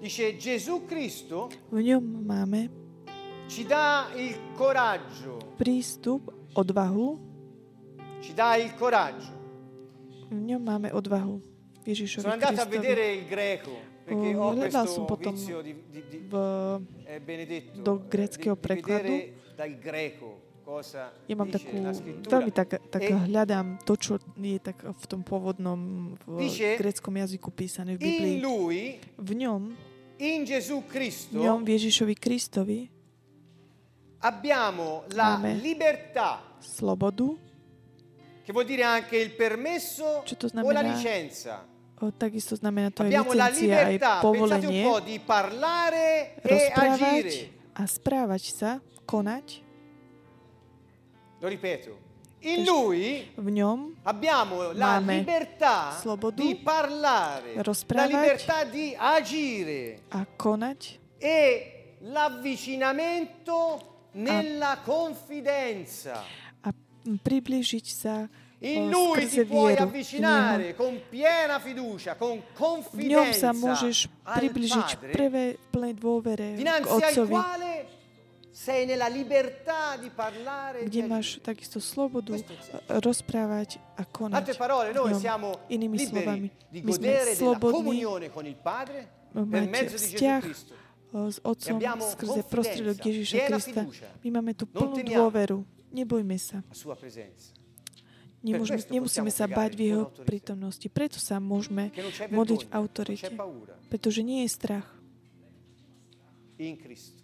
Dice Gesù Cristo V ňom máme ci dà il coraggio, prístup, odvahu. ci dà il coraggio. V ňom máme odvahu. Ježišovi Sono andato a vedere il greco perché hľadal som potom V, do di prekladu. Ja mám takú, veľmi tak, tak E hľadám to, čo je tak v tom pôvodnom v Dice, gréckom jazyku písané v Biblii. V ňom, v ňom, v Ježišovi Kristovi, abbiamo la Máme. libertà, slobodu, che vuol dire anche il permesso Čo to o la znamená? licenza. o, takisto znamená to aj licencia, aj pensate un povolenie, po', di parlare e agire. a správať sa, konať. Lo ripeto, in Ešte- lui V ňom abbiamo la Máme libertà slobodu di parlare, la rozprávať libertà di agire a konať e l'avvicinamento nella confidenza. a priblížiť sa In o, lui skrze ti puoi vieru. v Neho. avvicinare con piena fiducia, con V ňom sa confidenza môžeš al približiť v Padre, prvé, v plnej dôvere k dinanzi al Otcovi, kde agire. máš takisto slobodu rozprávať a konať. Ňom. Inými slovami, my sme slobodní mať vzťah s Otcom abbiamo skrze prostriedok Ježiša Krista. My máme Non plnú dôveru. Nebojme sa. Nemôžeme, nemusíme sa bať v jeho prítomnosti. Preto sa môžeme modliť v autorite. Pretože nie je strach in Cristo.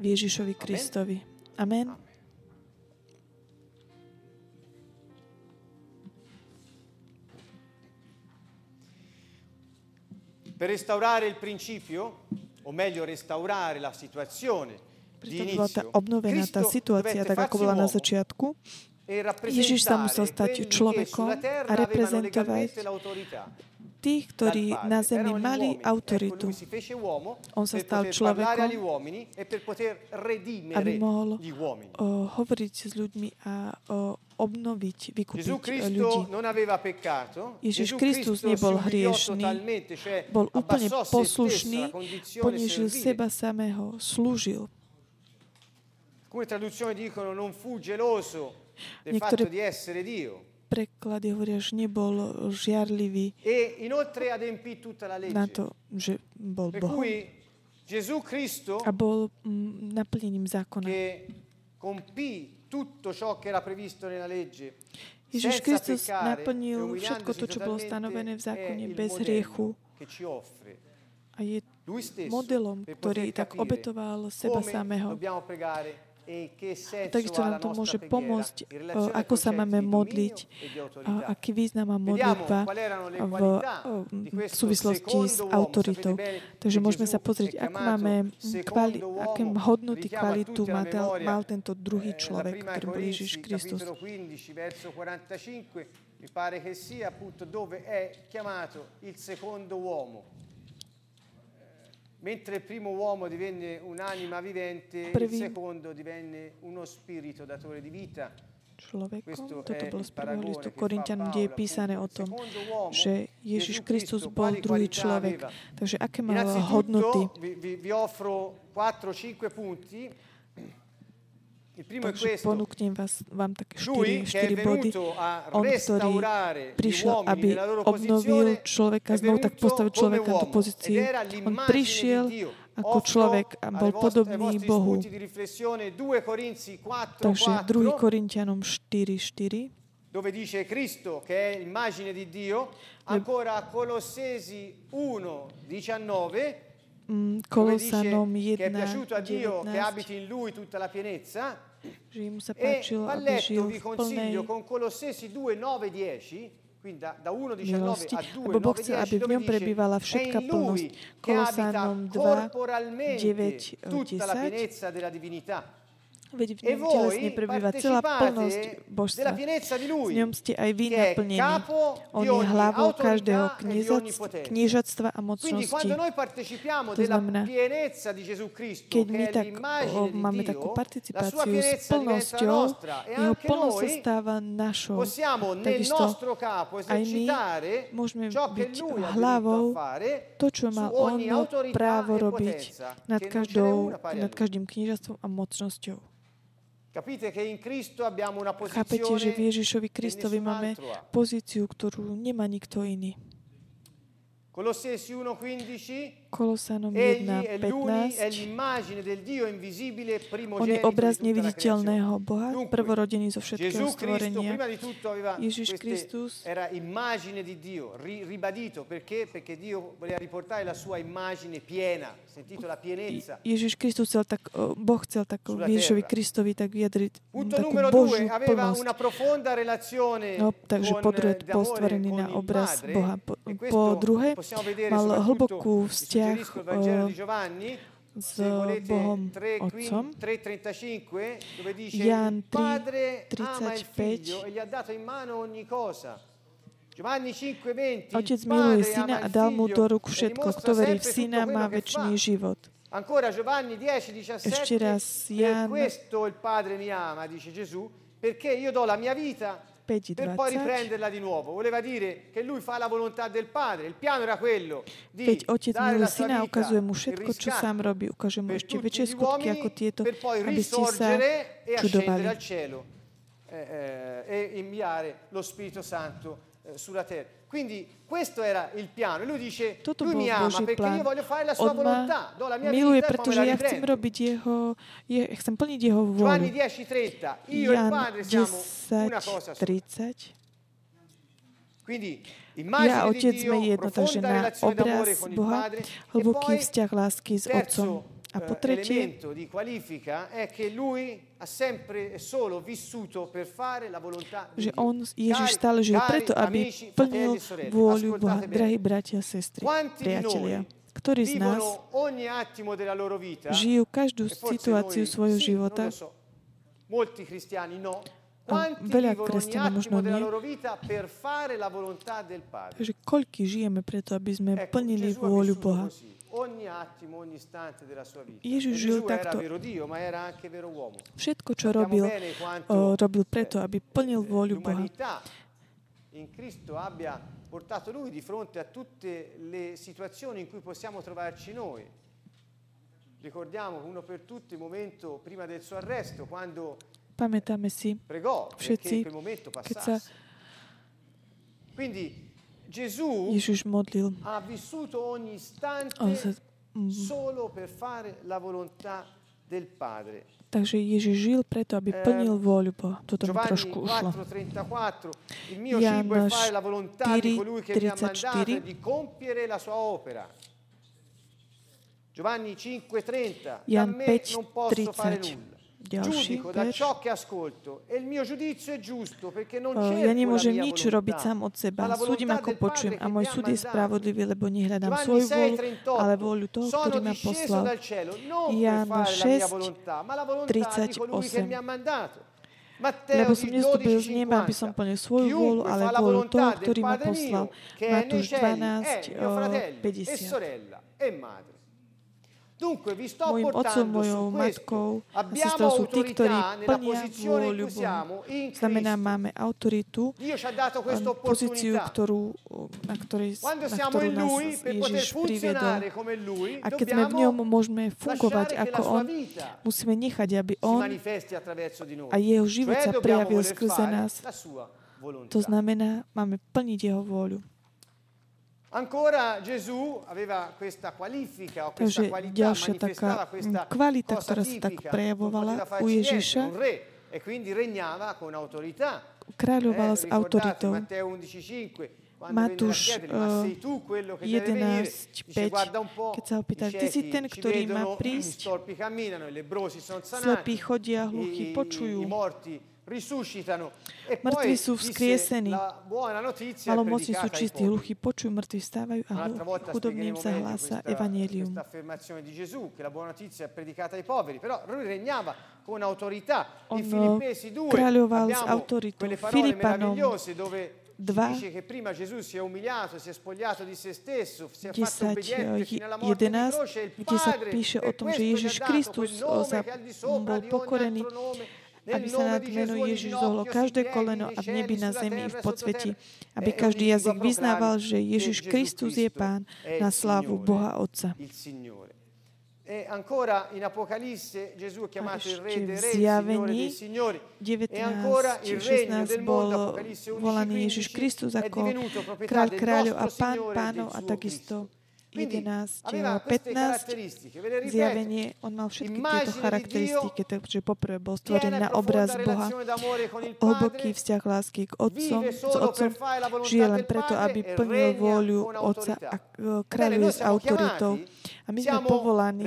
Ježišovi Kristovi. Amen. Per restaurare il principio, o meglio restaurare la situazione Preto bola tá obnovená situácia, tak ako bola na začiatku. e Ježiš sa musel stať človekom a reprezentovať. Tých, ktorí na zemi mali autoritu, On sa stal človekom, e aby mohol o, hovoriť s ľuďmi a o, obnoviť, vykúpiť ľudí. Ježiš Kristus nebol hriešný, bol úplne poslušný, ponížil seba samého, slúžil. Alcune traduzioni dicono non fu geloso del fatto di essere Dio. Preklady hovoria, že nebol žiarlivý E na to, že bol Bohom a bol naplnením zákona. Ježiš Kristus naplnil všetko to, čo bolo stanovené v zákone bez hriechu a je modelom, ktorý tak obetoval seba samého. E Takisto nám to môže pomôcť, e, ako sa máme modliť e a aký význam má modlitba v, questo súvislosti s autoritou. Takže môžeme sa pozrieť, ako máme kvali, aké hodnoty, kvalitu má, mal tento druhý Eh, človek, ktorým bol Ježiš Kristus. capitolo 15, verso 45, mi pare che sia appunto dove è chiamato il secondo uomo. Mentre il primo uomo divenne un'anima vivente, il Prvý- secondo divenne uno spirito datore di vita. človekom. Questo Toto bolo il z prvého listu Korintianom, kde je písané o tom, Il že Ježiš Kristus bol druhý človek. Takže aké mal hodnoty? Innanzitutto vi, vi- vi offro 4-5 punti. Il primo è Takže ponúknem vás, vám také Lui 4, che è 4 body. On, ktorý prišiel, aby obnovil človeka, znovu tak postavil človeka ed era On prišiel ako človek a bol podobný Bohu. spunti di riflessione 2 Corinzi 4, Takže 2 4, Korintianom 4, 4. dove dice Cristo che è immagine di Dio, ancora Colossesi 1, 19, Mm, dove dice Kolosanom che è 1, piaciuto a Dio che 19, abiti in lui tutta la pienezza, že mu sa E páčilo, a aby žil v plnej consiglio con Colossesi 2, 9, 10, quindi da, da 1, 19 milosti, a 2, lebo Boh 9, chce, aby 10, v ňom prebývala všetká plnosť. Kolosanom 2, corporalmente 9, tutta la 10. Veď v E ňom telesne prebýva celá plnosť božstva. V ňom ste aj vy naplnení. On je hlavou každého e kniežatstva a mocnosti. To znamená, Keď my tak o, máme takú participáciu s plnosťou, e jeho plnosť sa stáva našou. Takisto aj my môžeme byť hlavou to, čo má on právo robiť nad, každou, nad každým kniežatstvom a mocnosťou. Chápete, že v Ježišovi Kristovi máme pozíciu, ktorú nemá nikto iný. Colossesi 1:15 Kolosanom Egli è, l'uni, è 1.15 l'immagine del Dio invisibile On je obraz neviditeľného Boha, prvorodený zo všetkého stvorenia. Ježiš Kristus era immagine di Dio, ri- ribadito perché? Perché Dio voleva riportare la sua immagine piena, sentito la pienezza. Ježiš Kristus chcel tak, Boh chcel tak Ježišovi. Kristovi tak vyjadriť takú Božiu plnosť. No, takže po druhé eh, bol d'amore stvorený na obraz Boha. Po, e po druhé mal hlbokú vi vzťah suggerisco il Vangelo di o, Giovanni, s se volete Bohom 3, Otcom. 3.35 dove dice Jan il padre 3, ama il 35. figlio e gli ha dato in mano ogni cosa. Giovanni 5.20 Otec il miluje padre syna ama a il dal mu figlio do e rúk všetko. dimostra Kto verí v sempre syna, tutto má quello che väčší fa. život. Ancora Giovanni 10, 17 Ešte raz, per Jan questo il padre mi ama, dice Gesù, perché io do la mia vita per poi 5.20. riprenderla di nuovo. Voleva dire che lui fa la volontà del padre. Il piano era quello di Veď otec dare miluje syna ukazuje mu všetko, čo sám robí. Ukáže mu per ešte väčšie skutky ako tieto, aby ste sa risorgere e ascendere čudovali. al cielo eh, eh, e inviare lo Spirito Santo eh, sulla terra. Quindi questo era il piano. E lui dice, Toto lui mi ama Boží perché plán. io voglio fare la sua On volontà, do la mia miluje, vita e pretože ja chcem robiť jeho, je, chcem plniť jeho Giovanni vôľu. 10:30, io e il Jan Padre siamo una 10, cosa sola. 30. Quindi Ja Otec sme jedno, takže na obraz Boha, e hlboký vzťah lásky s Otcom. A po eh, tretie, elemento di qualifica è che lui ha sempre e solo vissuto per fare la volontà di že Dio. on, Ježiš Cari- stále žil cari preto, aby amici, plnil fratelli e sorelle, vôľu Boha. ascoltate bene. Drahí bratia a sestry, Quanti di priatelia, noi ktorí z nás vivono ogni attimo della loro vita žijú každú e forse situáciu noi svojho sì, života, non lo so. molti cristiani no Quanti veľa vivono ogni kresťanov možno attimo della nie. loro vita per fare la volontà del Padre? Takže koľky žijeme preto, aby sme Ecco, plnili Gesù ha vôľu vissuto Boha. così, ogni attimo, ogni istante della sua vita. Gesù E žil Gesù era takto. vero Dio, ma era anche vero uomo. Všetko, čo robil, bene quanto, o, robil eh, preto, aby plnil vôľu Boha. in Cristo abbia portato lui di fronte a tutte le situazioni in cui possiamo trovarci noi. Ricordiamo uno per tutti il momento prima del suo arresto, quando Pamätáme si, pregò Všetci, quel momento sa passasse. Quindi Ježiš modlil, ha vissuto ogni istante on sa, mm, solo per fare la volontà del Padre. takže Ježiš žil preto, aby Eh, plnil vôľu Boha. Toto mi trošku ušlo. 4:34 Il mio Jan cibo è fare la volontà di 4, colui che mi ha mandato 34. e di compiere la sua opera. Giovanni 5:30 Da Jan me 5, non posso fare 30. nulla. Ďalší verš. e Ja nemôžem nič robiť sám od seba. Súdim, ako počujem a môj súd je spravodlivý, lebo nehľadám svoju 6, vôľu, 38. ale vôľu toho, ktorý ma poslal. la 6, mia volontà, ma la volontà di colui che 38. mi ha mandato. Matteo Lebo som nestúpil z 12, neba, aby som plnil svoju vôľu, ale vôľu toho, ktorý ma poslal. Matúš cieli, 12, è mio o, fratello e 50. sorella e madre. Dunque vi sto Mojim otcom, mojou matkou. A sestrou sú tí, ktorí plnia vôľu in Znamená, máme autoritu, pozíciu, ktorú, na, ktorej, na ktorú nás Ježiš priviedol. A keď sme v ňom, môžeme fungovať ako On, musíme nechať, aby On a jeho život sa prejavil skrze nás. To znamená, máme plniť jeho vôľu. Ancora Gesù aveva questa qualifica o questa Takže qualità, ďalšia manifestava taká questa mm, kvalita, cosa ktorá sa tak prejavovala u Ježiša, e quindi regnava con autorità. kráľoval Eh, s autoritou. 11:5 Matúš, venne a chiedere, ma eh, sei tu quello che deve venire? 11, Dice, 5, guarda un po', keď sa ho pýta, i ty si ten, ktorý má prísť? Slepí chodia, hluchí počujú. Risuscitano. E Mŕtvi sú vzkriesení. Malomoci sú čistí, hluchí počujú, mŕtvi vstávajú a chudobným sa hlása questa, evanelium. questa affermazione di Gesù, che la buona notizia è predicata ai poveri, però lui regnava con autorità. On, In Filippesi 2 kráľoval s autoritou. quelle parole Filipanom meravigliose dove si 2, dice che prima Gesù si è umiliato, si è spogliato di se stesso, si è 10, fatto obbediente eh, fino alla morte di 11, croce, il kde sa Padre píše o tom, že Ježiš Kristus bol pokorený, nome. Aby sa nad meno Ježiš zohlo každé koleno a v nebi, na zemi i v sottoterra. aby každý jazyk vyznával, že Ježiš Kristus je Pán na slávu Boha Otca. E ancora in Apocalisse Gesù è chiamato il Re dei Re, Signore zjavení dei Signori. 19 E ancora il regno 16 del mondo, bol Apocalisse 11, volaný Ježiš 15, Kristus è ako divenuto proprietà kráľ del kráľov a nostro pán Signore pánov del a suo takisto Cristo. Quindi 11 aveva a queste 15 caratteristiche, ve le ripeto. zjavenie, on mal všetky tieto charakteristiky, takže poprvé bol stvorený na e obraz Boha, hlboký vzťah lásky k Otcom, s Otcom, žije len preto, aby e plnil vôľu Otca a Ebbene, kráľuje s autoritou. A my sme povolaní,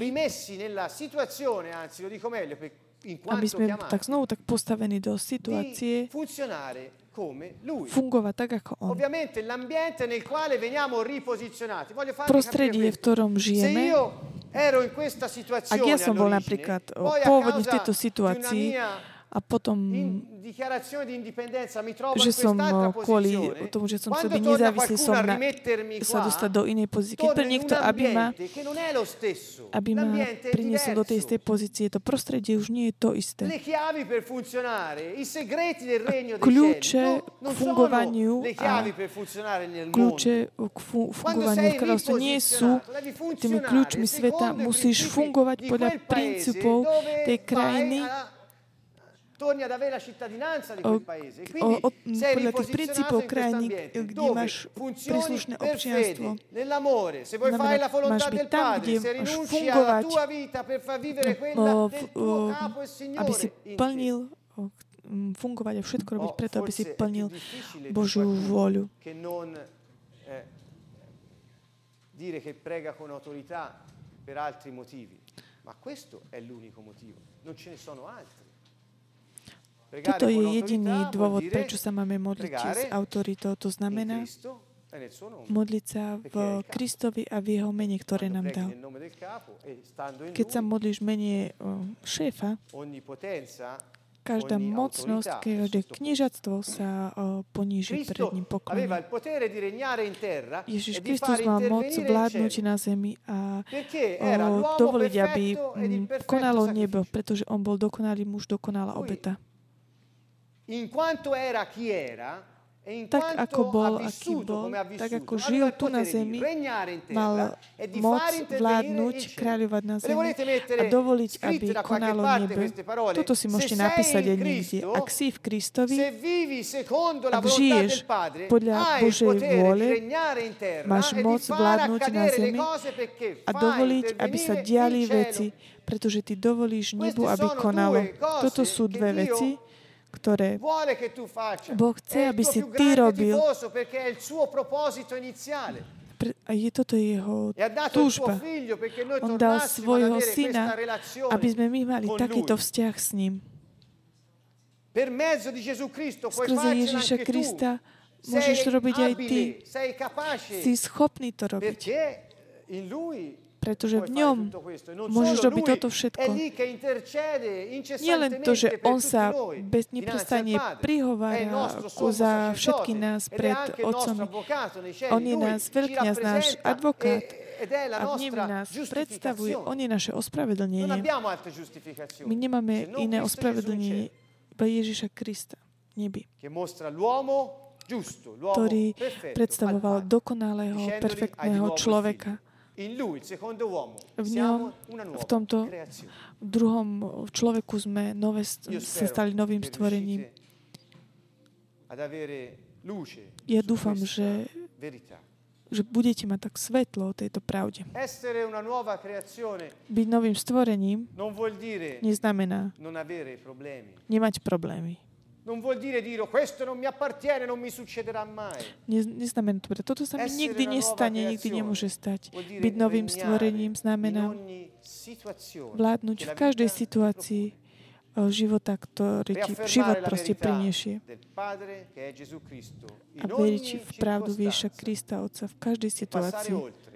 aby sme tak znovu tak postavení do situácie come Lui. fungovať tak, ako On. Ovviamente l'ambiente nel quale veniamo riposizionati. Voglio farvi Prostredie, v ktorom Se žijeme, io ero in questa ak situazione ja som bol napríklad pôvodne v tejto situácii mia a potom že som o, kvôli tomu, že som torna nezávislý, som na, sa dostať do inej pozície. Keď pre niekto, aby ma, aby ma priniesol do tej istej pozície, to prostredie už nie je to isté. Kľúče k no, non fungovaniu a. Kľúče k fu- fungovaniu v kráľovstve nie sú tými kľúčmi sveta. Musíš fungovať podľa princípov tej krajiny, podľa tých riposizionato princípov in questo krajiny, ambiente kde dove máš funzioni príslušné per občianstvo. fede, nell'amore, se vuoi fare Znamená, la volontà máš byť del tam, Padre, kde se máš rinunci alla fungovať, tua vita per far vivere quella o, del v- tuo o, capo e Signore aby si in te. plnil, o, m, fungovať a všetko robiť Oh, preto, aby si forse è plnil più difficile per Božiu qualcuno vôľu. Che non eh, dire che prega con autorità per altri motivi, ma questo è l'unico motivo, non ce ne sono altri. Toto je jediný dôvod, prečo sa máme modliť s autoritou. To znamená e modliť sa v Kristovi a v Jeho mene, ktoré nám dal. e Keď sa modlíš mene šéfa, Každá mocnosť, každé kniežatstvo sa poníži pred ním Ježiš e di Kristus mal moc vládnuť na zemi a dovoliť, aby konalo nebo, pretože on bol dokonalý muž, dokonalá obeta. In quanto era chi era e in Tak ako bol, aký bol, tak ako žil il tu na zemi, mal e moc vládnuť, kráľovať na zemi a dovoliť, aby konalo parole? Toto si môžete napísať aj niekde. Ak si v Kristovi, ak žiješ podľa Božej vôle, máš e moc vládnuť na zemi a dovoliť, aby sa diali veci, pretože ty dovolíš nebu, aby konalo. Toto sú dve veci, ktoré. Boh chce, aby si ty robil. a je toto jeho E túžba. On dal svojho syna, aby sme my mali takýto vzťah s ním. Skrze Ježiša Krista môžeš Sei robiť aj ty. Si schopný to robiť, pretože v ňom môžeš robiť toto všetko. Nie len to, že on sa bez neprestane prihovára za všetky nás pred Otcom. On je nás veľkňaz, náš advokát e- la a v ním nás predstavuje. On je naše ospravedlnenie. My nemáme iné cielo, iba Ježiša Krista nebi, ktorý predstavoval dokonalého, dicendogli, "Hai di perfektného človeka. Figlio". In lui, il secondo uomo, V ňom, v tomto druhom človeku sme nové, sa stali novým stvorením. Ja dúfam, že, že budete mať tak svetlo o tejto pravde. Byť novým stvorením neznamená nemať problémy. Non vuol dire dire "Oh, questo non mi appartiene, non mi succederà mai. Ne, neznamená to, toto sa mi nikdy nestane, nikdy nemôže stať. Byť novým stvorením znamená vládnuť v každej situácii života, ktorý ti život proste Cristo A veriť v pravdu Ježiša. Krista Otca v každej Passare situácii.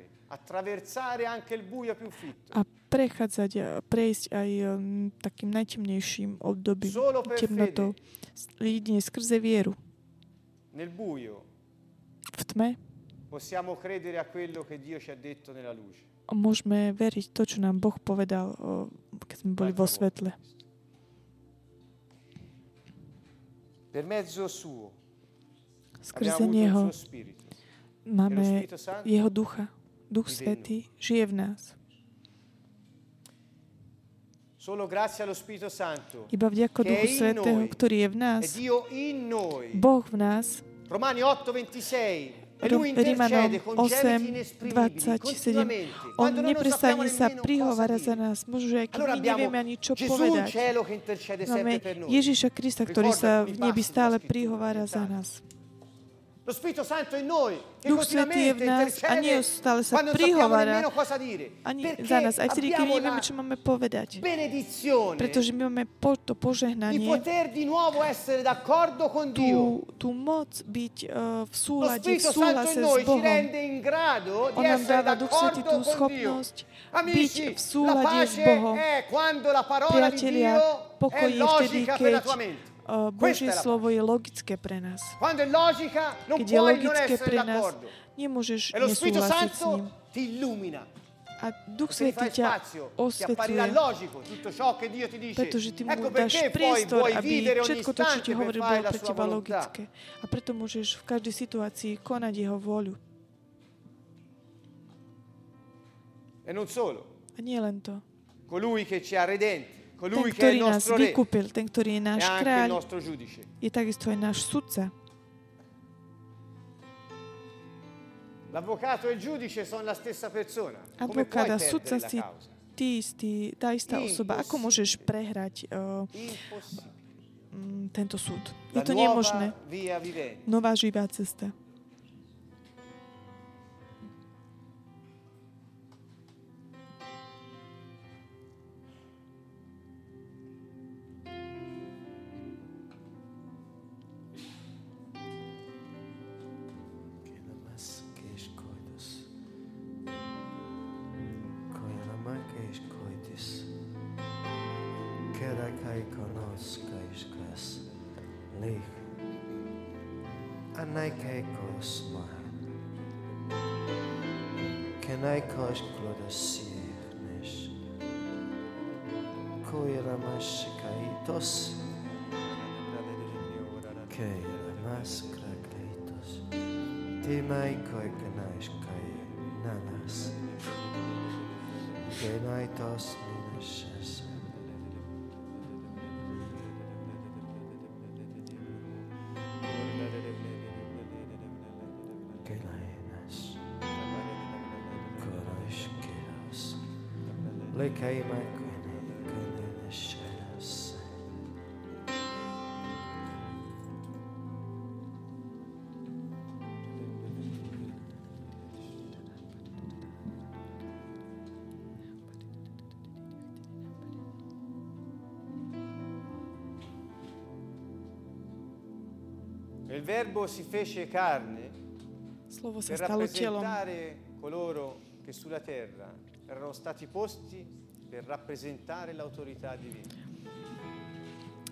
A prechádzať prejsť aj um, takým najtemnejším obdobím, temnotou. Jedine skrze vieru. V tme. Môžeme veriť to, čo nám Boh povedal, keď sme boli vo svetle. Skrze Neho. máme Jeho ducha. Duch Svetý žije v nás. Iba vďaka Duchu Svetého, ktorý je v nás, noi. Boh v nás, Romani 8:26 e Ro- lui Rímanom intercede con gemiti 8, inesprimibili 27. continuamente. On neprestane sa prihovára za nás. Možno, aj keď my nevieme ani čo povedať. intercede Máme. Ježiša Krista, ktorý sa v nebi stále prihovára za nás. Duch Svetý je v nás a nie intercede stále sa prihovára ani za nás, aj vtedy, keď nevieme, čo máme povedať. Pretože my máme po, to požehnanie, tú, tú moc byť uh, v súlade, v súhlase s Bohom. rende in grado di On nám dáva Duch Svetý tú schopnosť byť v la súlade s Bohom. Priatelia, pokoj je vtedy, keď Božie slovo je logické pre nás. Keď je logické pre nás, nemôžeš E lo Spirito nesúhlasiť s ním. Santo ti illumina. A Duch Ti fa Svetý ťa spazio, ti apparirà osvetľuje, logico tutto ciò che Dio ti dice. pretože ty mu Ecco dáš perché poi priestor, aby všetko to, čo ti fare bolo pre teba logické. A preto môžeš v každej situácii konať jeho vôľu. E non solo, A nie len to. colui che ci ha redenti, Ten, ktorý nás vykúpil, ten, ktorý je náš il kráľ, je takisto aj náš sudca. L'avvocato e il giudice sono la stessa persona. Come puoi Advokát a perdere sudca si ty istý, tá istá osoba. Ako môžeš prehrať uh, tento súd? Je to nemožné. Nová živá cesta. kaitos minušas. Kailainas. Kurai škiaus. Lai kaimai. Verbo si fece carne Slovo sa per stalo telom. rappresentare coloro che sulla terra erano stati posti per rappresentare l'autorità divina.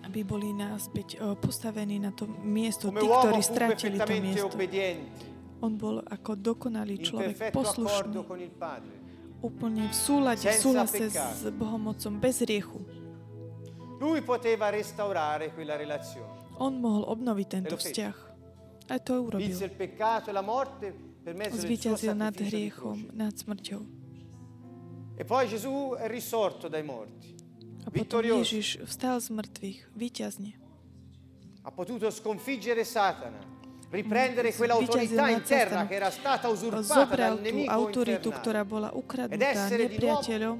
aby boli naspäť eh, postavení na to miesto Come tí, uomo ktorí fu stratili to perfettamente miesto. obbediente, On bol ako dokonalý in človek, perfetto poslušný, accordo con il Padre. úplne v súlade, v Senza súhlase peccato. s Bohomocom, bez riechu. Lui poteva restaurare quella relazione. On mohol obnoviť tento vzťah. A to urobil. Vinse il peccato e la morte per mezzo del suo Zvíťazil nad hriechom, nad smrťou. E poi Gesù è risorto dai morti. A potom Vittorioso. Ježiš vstal z mŕtvych, víťazne. Ha potuto sconfiggere Satana, riprendere Mm, quell'autorità interna che era stata usurpata dal nemico autoritu, ktorá bola Ed ukradnutá nepriateľom,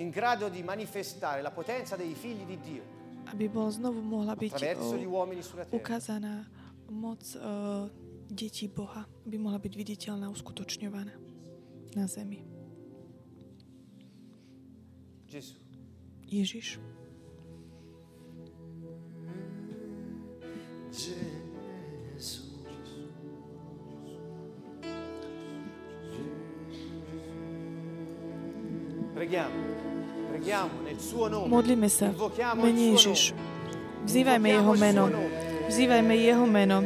in grado di manifestare la potenza dei figli di Dio aby bol znovu mohla byť o, uomini sulla terra. ukázaná moc uh, detí Boha, aby mohla byť viditeľná, uskutočňovaná na zemi. Ježiš. Modlíme sa mene Ježiš. Vzývajme jeho meno. Vzývajme jeho meno.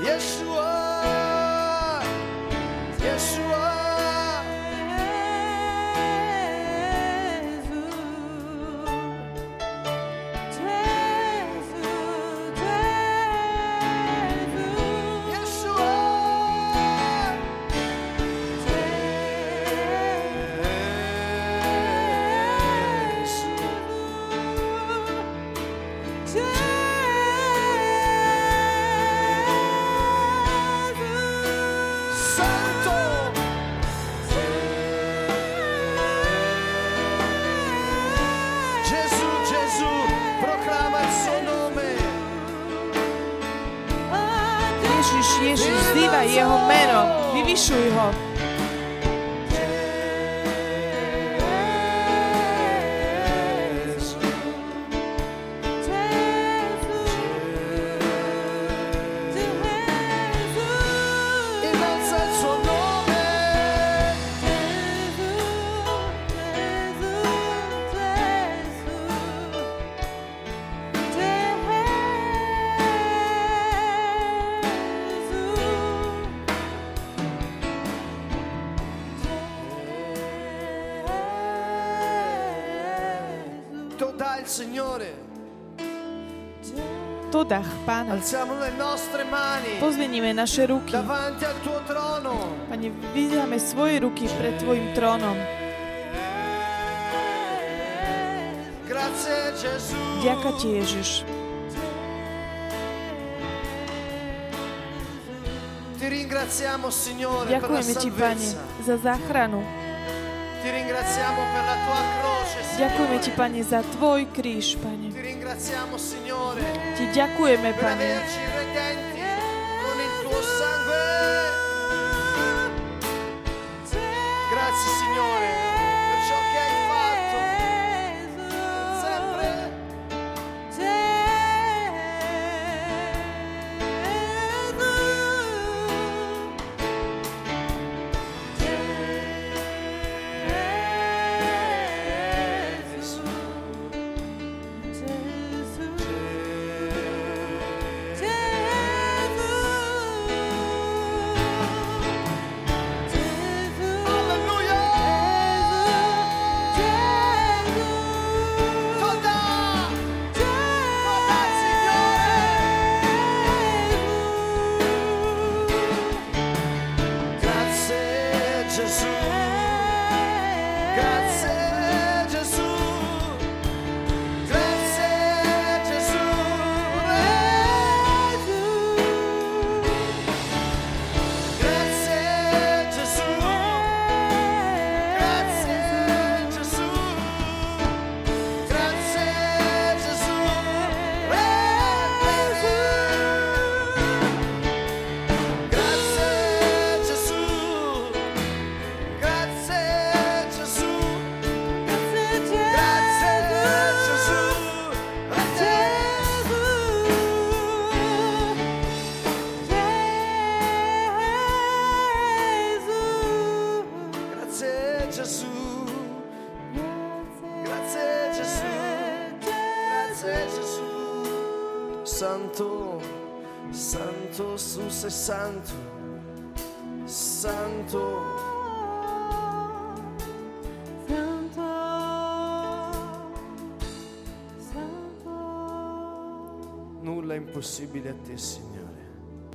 Yeshua. Yeshua. Yeshua. pána. Pozmeníme naše ruky. Pane, vydáme svoje ruky pred Tvojim trónom. Ďaká Ti, Ježiš. Ďakujeme Ti, Pane, za záchranu. Ďakujeme Ti, Pane, za Tvoj kríž, Pane. Ti ďakujeme, Pane,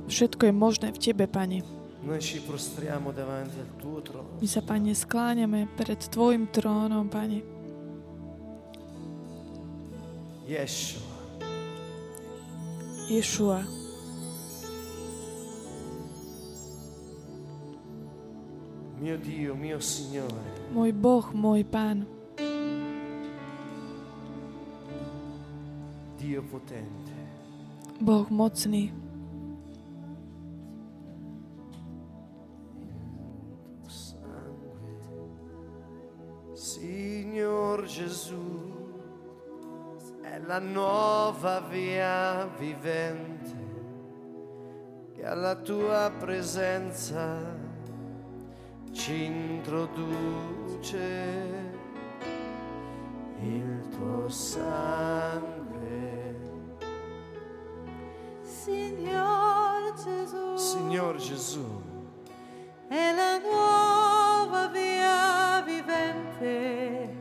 Wszystko jest możliwe w Ciebie, Panie. My się, Panie, skłaniamy przed Twoim tronem, Panie. Jeszua. Jeszua. Mio Dio, mio Signore. Mój Bóg, mój Pan. Dio potente. Boh mocný, Signor Gesù, è la nuova via vivente che alla tua presenza ci introduce il tuo sangue. Signor Gesù, Signor Gesù, è la nuova via vivente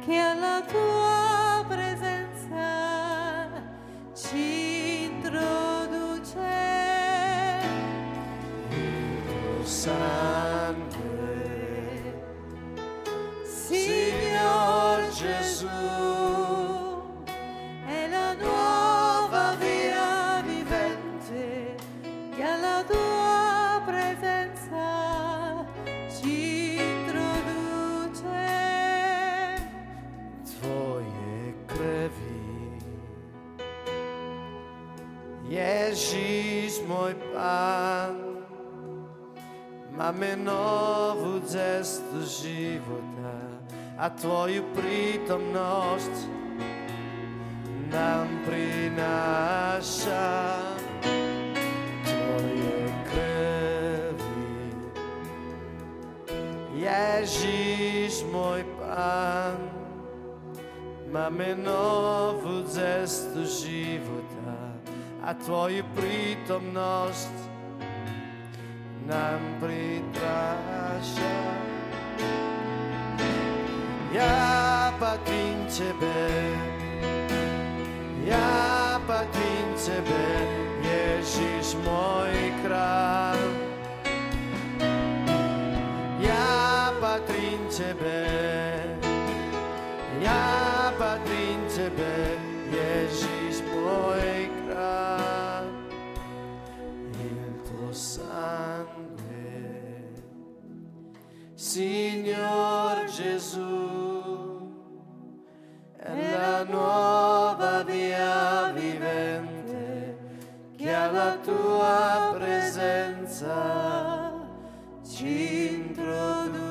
che alla tua presenza ci introduce. il sangue. Signor Ježiš môj pán, máme novú cestu života a tvoju prítomnosť nám prináša tvoje krvi. Ježiš môj pán, máme novú cestu života a tvoju prítomnosť nám pritráša. Ja patrím Tebe, ja patrím Tebe, Ježiš môj král. Ja patrím Tebe, ja patrím Tebe, Signor Gesù, è la nuova via vivente che alla tua presenza ci introduce.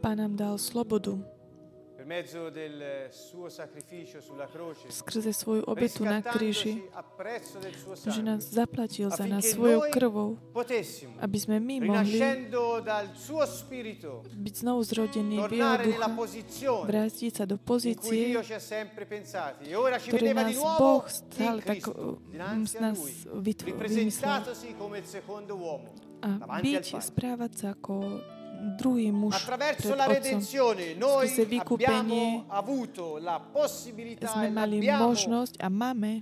Pán nám dal slobodu per mezzo del suo sacrificio sulla croce, skrze svoju obetu na kríži, že nás zaplatil za nás svojou krvou, potessimo, aby sme my mohli rinascendo dal suo spirito, byť znovu zrodení v jeho tornare nella ducha, posizione vrátiť sa do pozície, ci ha e ora ci ktoré nás nuovo Boh stále tak nás Lui, vytv- vymyslel. A byť, správať sa ako druhý muž Attraverso la redenzione noi Skrze vykúpenie avuto la possibilità e sme mali l'abbiamo možnosť a máme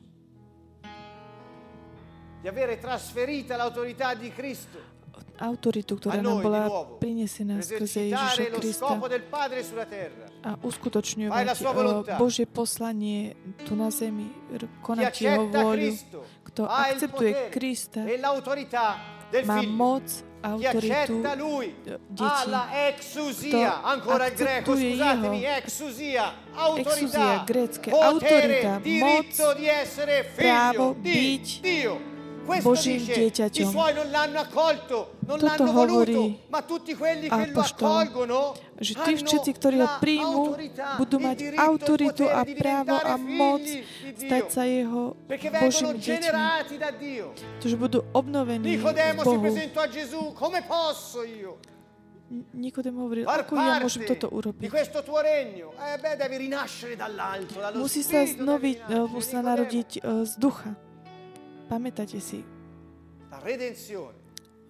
di avere trasferita l'autorità di Cristo autoritu, ktorá nám bola prinesená skrze Ježiša Krista a uskutočňovať eh. Božie poslanie tu na zemi, konať Jeho vôľu. Kto akceptuje Krista, e del má Figlio. moc, Chi autoritu accetta Lui eh, ha detí. la exousia, Kto ancora il greco, akceptuje scusatemi, Jeho. exousia, Exousia, autorità, grécke, potere, autorita, diritto moc, di essere právo figlio di byť Dio. Questo Božím dice, dieťaťom. i suoi non l'hanno accolto, non Toto hovorí apoštol, že tí všetci, ktorí ho autorità, budú mať autoritu a právo a moc stať sa jeho Božími deťmi. Čiže budú obnovení v Bohu. Nikodem hovoril, ako ja môžem toto urobiť? Eh Musí sa znovi, eh, musí sa narodiť eh, z ducha. Pamätáte si.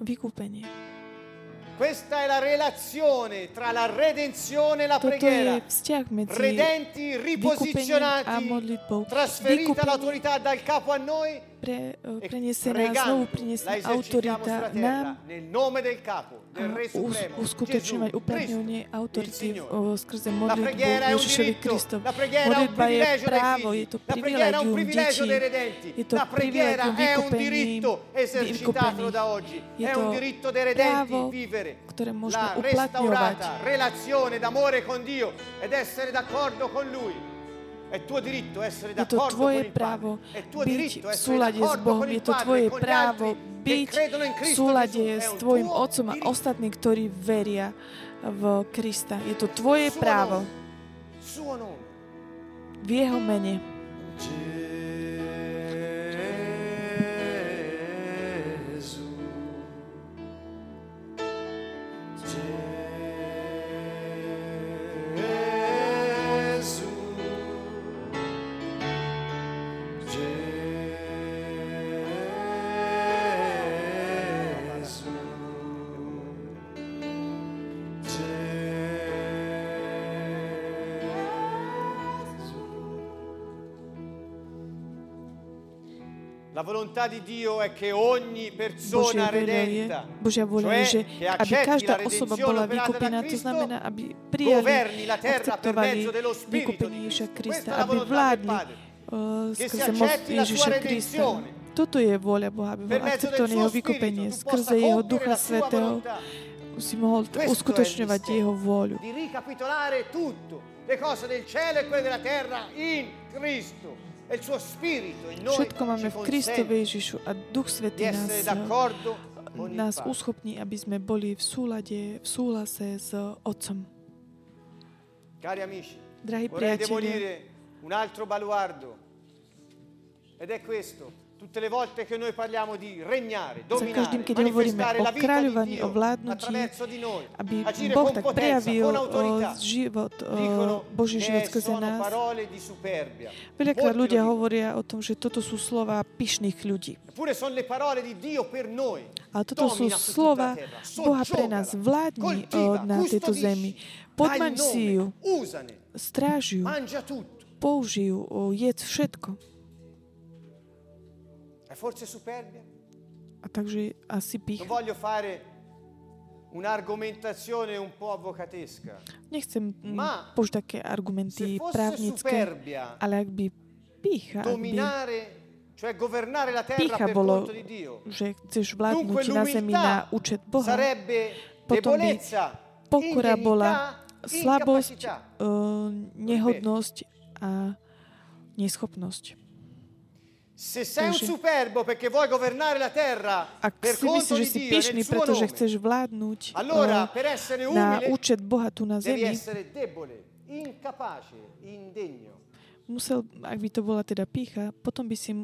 Vykúpenie. Questa è la relazione tra la redenzione e la Toto preghiera. je vzťah medzi Redenti, a riposizionati, modlitbou. trasferita l'autorità dal capo a noi pre, prenese znovu priniesli autorita nám a uskutočňovať upevňovanie autority skrze modlitbu Ježišovi Kristov. Modlitba je právo, je to privilegium detí, je to privilegium vykúpení, vykúpení. Je to právo, ktoré môžeme uplatňovať. relazione d'amore con Dio ed essere d'accordo con Lui. Je to tvoje právo byť v súlade s Bohom. Je to tvoje právo byť v súlade s tvojim otcom a ostatní, ktorí veria v Krista. Je to tvoje právo. v jeho mene. Volontà di Dio è che ogni persona redenta, Božia vôľa je, že aby každá osoba bola vykúpená, to znamená, aby prijali, akceptovali vykúpenie Cristo. Krista, aby vládli uh, skrze moc Ježiša Krista. Toto je vôľa Boha, aby bol suo jeho vykúpenie. Skrze jeho Ducha Svetého si mohol uskutočňovať jeho vôľu. Le cose del cielo e quelle della terra in Cristo. Všetko máme v Kristovi Ježišu a Duch Svetý nás, nás uschopní, aby sme boli v súlade, v súlase s Otcom. Drahí priatelia, un altro baluardo. Ed è questo. Tutte le volte che noi parliamo di regnare, Za každým, keď hovoríme o kráľovaní, o vládnutí, aby Boh tak prejavil život Boží život skrze nás. Veľakrát ľudia hovoria o tom, že toto sú slova pyšných ľudí. Ale toto sú slova Boha pre nás. Vládni na tejto zemi. Podmaň si ju, stráži ju, použij ju, jedz všetko. Forse superbia? A takže asi Non pich. voglio fare un'argomentazione un po' avvocatesca. Nechcem Ma použiť také argumenty právnické, superbia ale ak by pícha, ak by, dominare, cioè governare la terra pícha per bolo, conto di Dio, že chceš vládnuť na zemi na účet Boha, potom by pokora bola slabosť, uh, nehodnosť a neschopnosť. Ak si myslíš, že si pyšný, pretože chceš vládnuť allora per essere na umile účet Boha tu na devi zemi, essere debole, incapace, indegno. musel, ak by to bola teda pícha, potom by si,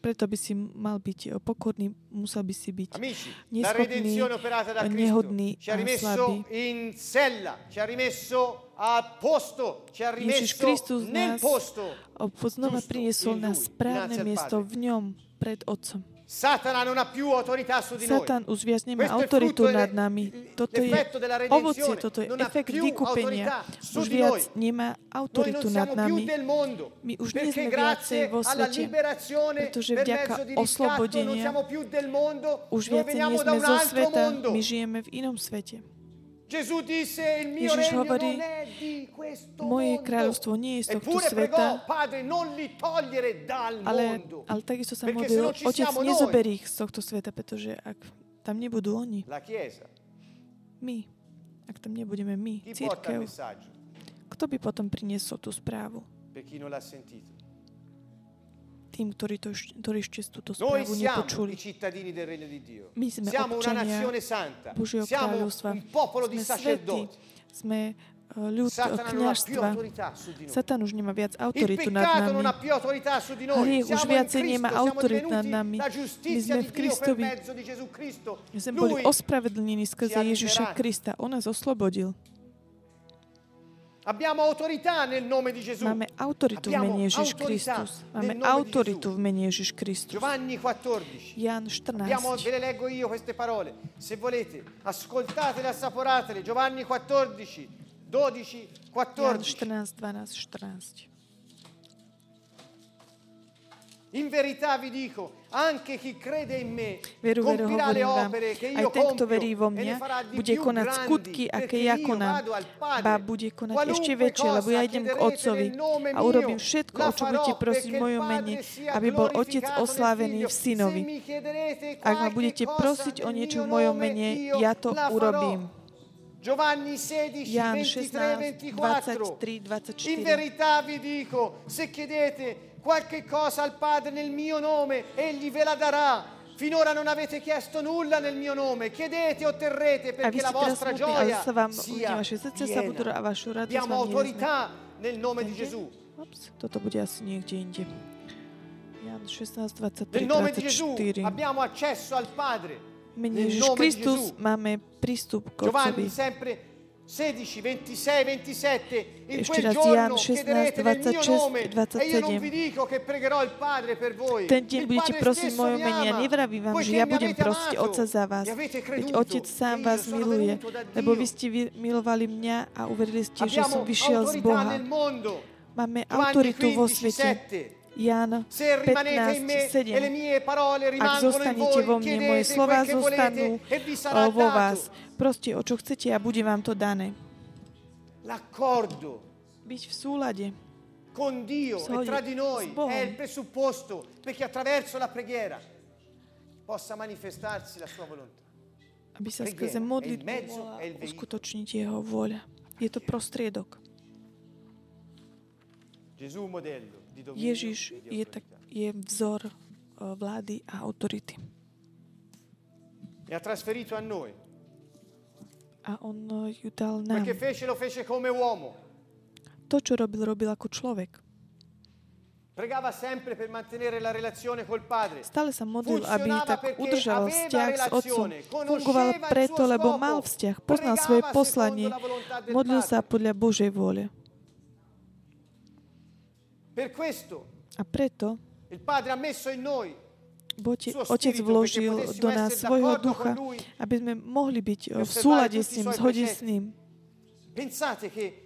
preto by si mal byť eh, pokorný, musel by si byť neschopný, redenzione operata da Cristo nehodný ci ha a rimesso slabý. Ježiš Kristus nás znova priniesol in na správne miesto v ňom pred Otcom. Noi. Satan už viac nemá autoritu frutto nad nami. Toto je ovocie, toto je efekt vykúpenia. Už viac nemá autoritu nad nami. My už nie sme viacej vo svete, pretože vďaka oslobodenia Už viacej nie sme zo sveta, my žijeme v inom svete. Ježiš hovorí, Moje kráľovstvo nie je z tohto sveta, ale, ale takisto sa modlil, Otec, siamo nezober noi, ich z tohto sveta, pretože ak tam nebudú oni, my, ak tam nebudeme my, církev, kto by potom priniesol tú správu? Tým, ktorí, to, ktorí ešte túto správu nepočuli. My sme Siamo občania. Božieho kráľovstva. Sme sacerdoti. sme uh, ľud kniažstva. Satan už nemá viac autoritu nad nami. Hriech už viacej nemá autoritu nad nami. My sme v Kristovi. My sme boli ospravedlnení skrze Ježiša. Krista. On nás oslobodil. Abbiamo autorità nel nome di Gesù. Máme autoritu v Abbiamo mene Ježiš Kristus. Máme autoritu v mene Ježiš Kristus. Giovanni 14. Jan Abbiamo, 14. ve le leggo io queste parole. Se volete, ascoltatele, assaporatele. Giovanni 14, 12, Jan 14. 14, 12, 14. In verità vi dico, anche chi crede in me Veru, veru, hovorím vám, aj io ten, kto verí vo mňa, bude konať skutky, aké ja konám. Ba bude konať ešte väčšie, lebo ja idem k Otcovi a urobím všetko, o čo budete prosiť v mojom mene, aby bol Otec oslávený v Synovi. Ak ma budete prosiť o niečo v mojom mene, ja to urobím. Giovanni 16, Jan 23, 16, 24. 23, In 24. verità vi dico, se chiedete qualche cosa al Padre nel mio nome, Egli ve la darà. Finora non avete chiesto nulla nel mio nome. Chiedete e otterrete perché la vostra gioia vám sia piena. Abbiamo autorità nel nome di? Gesù. Toto bude asi niekde inde. Jan 16, 23, Nel nome di Gesù 24. abbiamo accesso al Padre. V mene Nel Ježiš nome di Kristus Gesù. máme prístup k Giovanni Otcovi. Sempre 16, 26, 27. In Ešte quel raz giorno Jan 16, chiederete nel mio 26 nome e e io non 27. vi dico che pregherò il Padre per voi. Ten deň Il budete Padre prosiť v stesso mojom mi mene. Ama, nevravím vám, že ja mi budem avete prosiť amato Otca za vás. e avete Veď creduto Otec sám che io vás sono miluje, venuto da lebo Dio. vy ste vy- milovali mňa a uverili ste, že som vyšiel z autorità Boha. nel mondo. Máme Giovanni autoritu vo 15, svete. 7. Jan Se rimanete in me 15, e le 7. mie parole Ak zostanete vo mne, moje slova zostanú e vo vás. Proste o čo chcete a bude vám to dané. Byť v súlade. con Dio e tra di noi è il presupposto perché attraverso la preghiera possa manifestarsi la sua volontà. aby sa skrze modlitbu uskutočniť jeho vôľa. Je to prostriedok. Gesù modello Ježiš e je, tak, je vzor eh, vlády a autority. E a on eh, ju dal nám. To, čo robil, robil ako človek. Pregava sempre per mantenere la relazione col Padre. Stále sa modlil, aby tak udržal vzťah s otcom. Fungoval preto, lebo mal vzťah, poznal svoje poslanie, modlil sa podľa Božej vôle. Per questo A preto il Padre ha messo in noi suo Otec vložil do nás svojho ducha, aby sme mohli byť eh, v súlade s ním, zhode s ním. Pensate che in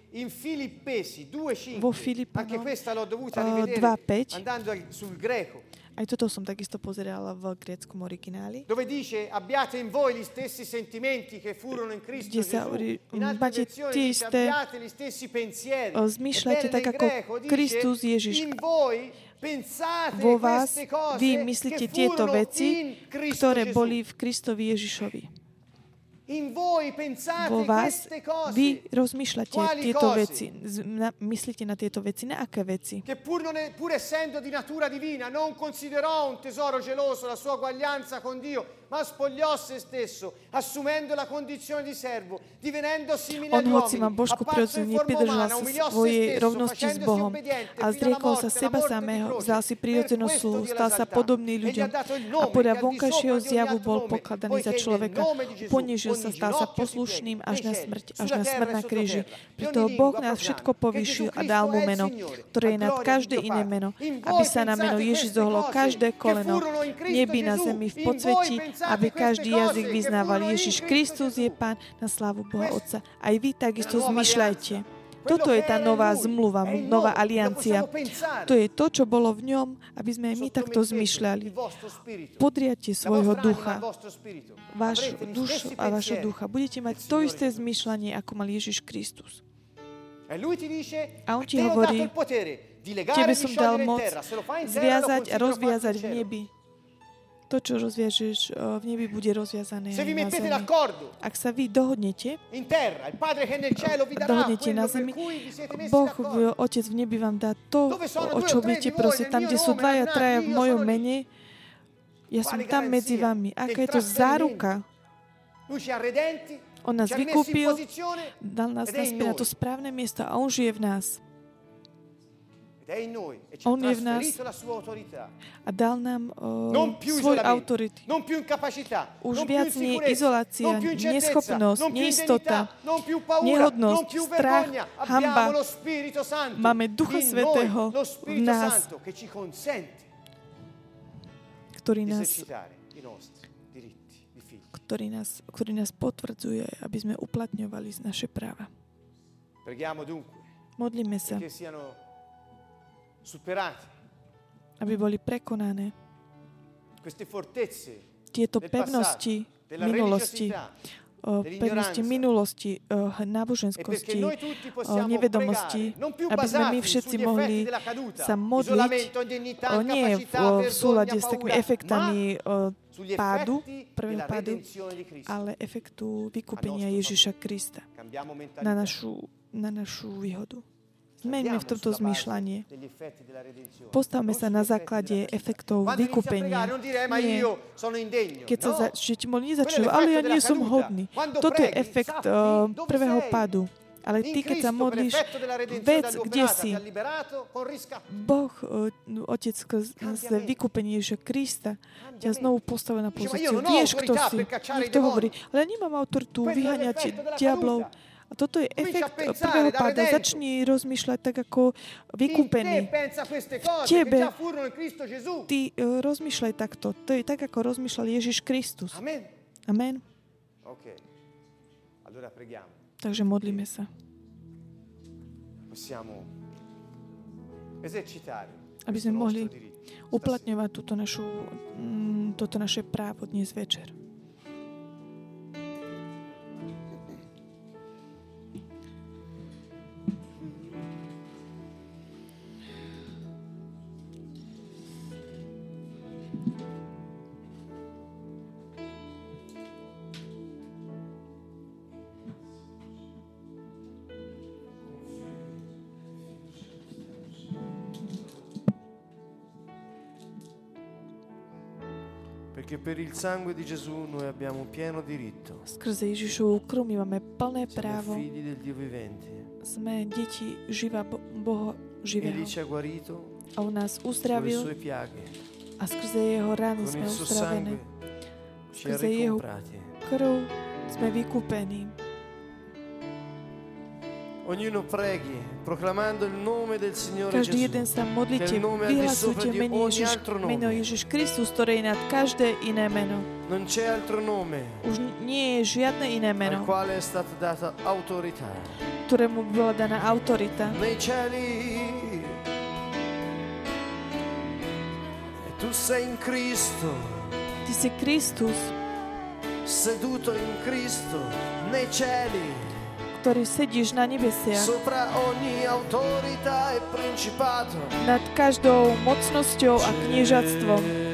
Filippesi 2.5, Vo Filipanom, anche questa l'ho dovuta eh, rivedere 2:5. andando al- sul greco, Aj toto som takisto pozerala v gréckom origináli. dove dice abbiate in voi gli stessi sentimenti che furono in Cristo Gesù. hovorí, In altre máte versioni dice abbiate gli stessi pensieri. tak ako Kristus Ježiš. In voi Vo vás vy myslíte tieto veci, ktoré boli v Kristovi Ježišovi. In voi pensate Vo vás queste cose vy rozmýšľate tieto veci. Myslíte na tieto veci. Na aké veci? che pur, non è- pur essendo di natura divina non considerò un tesoro geloso la sua uguaglianza con Dio, ma spogliò se stesso, assumendo la condizione di servo, divenendo simile On hoci má forma nepridržal umana, sa svojej rovnosti s Bohom a zriekol sa seba samého, vzal si prirodzenú sluhu, stal sa podobný ľuďom a podľa vonkajšieho zjavu bol pokladaný za človeka. Ponížil sa, stal sa poslušným až na smrť, až na smrť na kríži. Preto Boh nás všetko povýšil Gesù a dal mu meno, ktoré je nad každé iné meno, aby sa na meno Ježiš zohlo každé koleno. nebi na zemi v podsvetí, aby každý jazyk vyznával Ježiš Kristus je. Pán na slávu Boha Otca. Aj vy takisto zmyšľajte. Toto je tá nová zmluva, nová aliancia. To je to, čo bolo v ňom, aby sme aj my takto zmyšľali. Podriate svojho ducha, váš dušu a vašho ducha. Budete mať to isté zmyšľanie, ako mal Ježiš Kristus. E A on ti hovorí, Tebe e som dal moc zviazať a rozviazať v nebi. To, čo rozviažeš v nebi, bude rozviazané Se vi mettete d'accordo? Ak sa vy dohodnete, in terra, il Padre che nel cielo vi darà dohodnete na zemi, Boh, Otec v nebi vám dá to, o čo budete prosiť. Tam, kde sú dvaja, traja v mojom mene, ja som tam medzi vami. Aká je to záruka? On nás vykúpil, dal nás naspäť na to správne miesto a On žije v nás. On je v nás. A dal nám uh, svoj autority. Už viac nie izolácia, neschopnosť, neistota, nehodnosť, strach, hamba. Máme Ducha lo v nás. Ktorý nás, ktorý nás, ktorý nás potvrdzuje, aby sme uplatňovali naše práva. Modlíme sa, superati. Aby boli prekonané. Queste fortezze tieto pevnosti passato, minulosti, o pevnosti minulosti, o e náboženskosti, possiamo nevedomosti, aby sme my všetci mohli sa modliť o nie v, v súlade s takými efektami pádu, prvého pádu, ale efektu vykúpenia Ježiša Krista na našu, na našu výhodu. Zmeňme v tomto redenzione, Postavme sa na základe efektov vykúpenia. Nie. Keď sa No. è nezačnú, ale ja nie som hodný. Toto je efekt uh, prvého pádu. Ale ty, keď sa modlíš, vec, kde si. Boh, uh, Otec, skrz skrze vykúpenie Ježiša Krista, ťa znovu postavil na pozíciu. Vieš, kto si. Niekto hovorí, ale ja nemám autoritu vyháňať diablov. A toto je efekt pensare prvého da páda. Začni rozmýšľať tak ako vykúpený. cose Tebe. Ty uh, rozmýšľaj takto. To je tak, ako rozmýšľal Ježiš Kristus. Amen. Amen. Allora. Takže modlíme sa. Aby sme mohli uplatňovať túto našu, mm, toto naše právo dnes večer. Il sangue di Gesù noi abbiamo pieno diritto. Skrze Ježišovu krv my máme plné Siamo právo. figli del Dio vivente. Sme deti živa Bo- Boha Egli živého. ci ha guarito a on nás con le uzdravil sue piaghe, a skrze jeho con sme ha Skrze jeho krv sme vykúpení. Ognuno preghi, proclamando il nome del Signore Každý Gesù. jeden sa modlite, Che il nome al di sopra vyhlasujte di meno ogni Ježiš, altro nome. meno Ježiš Kristus, ktoré je nad každé iné meno. Non c'è altro nome Už nie je žiadne iné al meno, quale è stata data autorità. ktorému by bola daná autorita. Nei cieli. E tu sei in Cristo, Ty si Kristus, seduto in Cristo, nei cieli, ktorý sedíš na nebesiach e nad každou mocnosťou a kniežatstvom.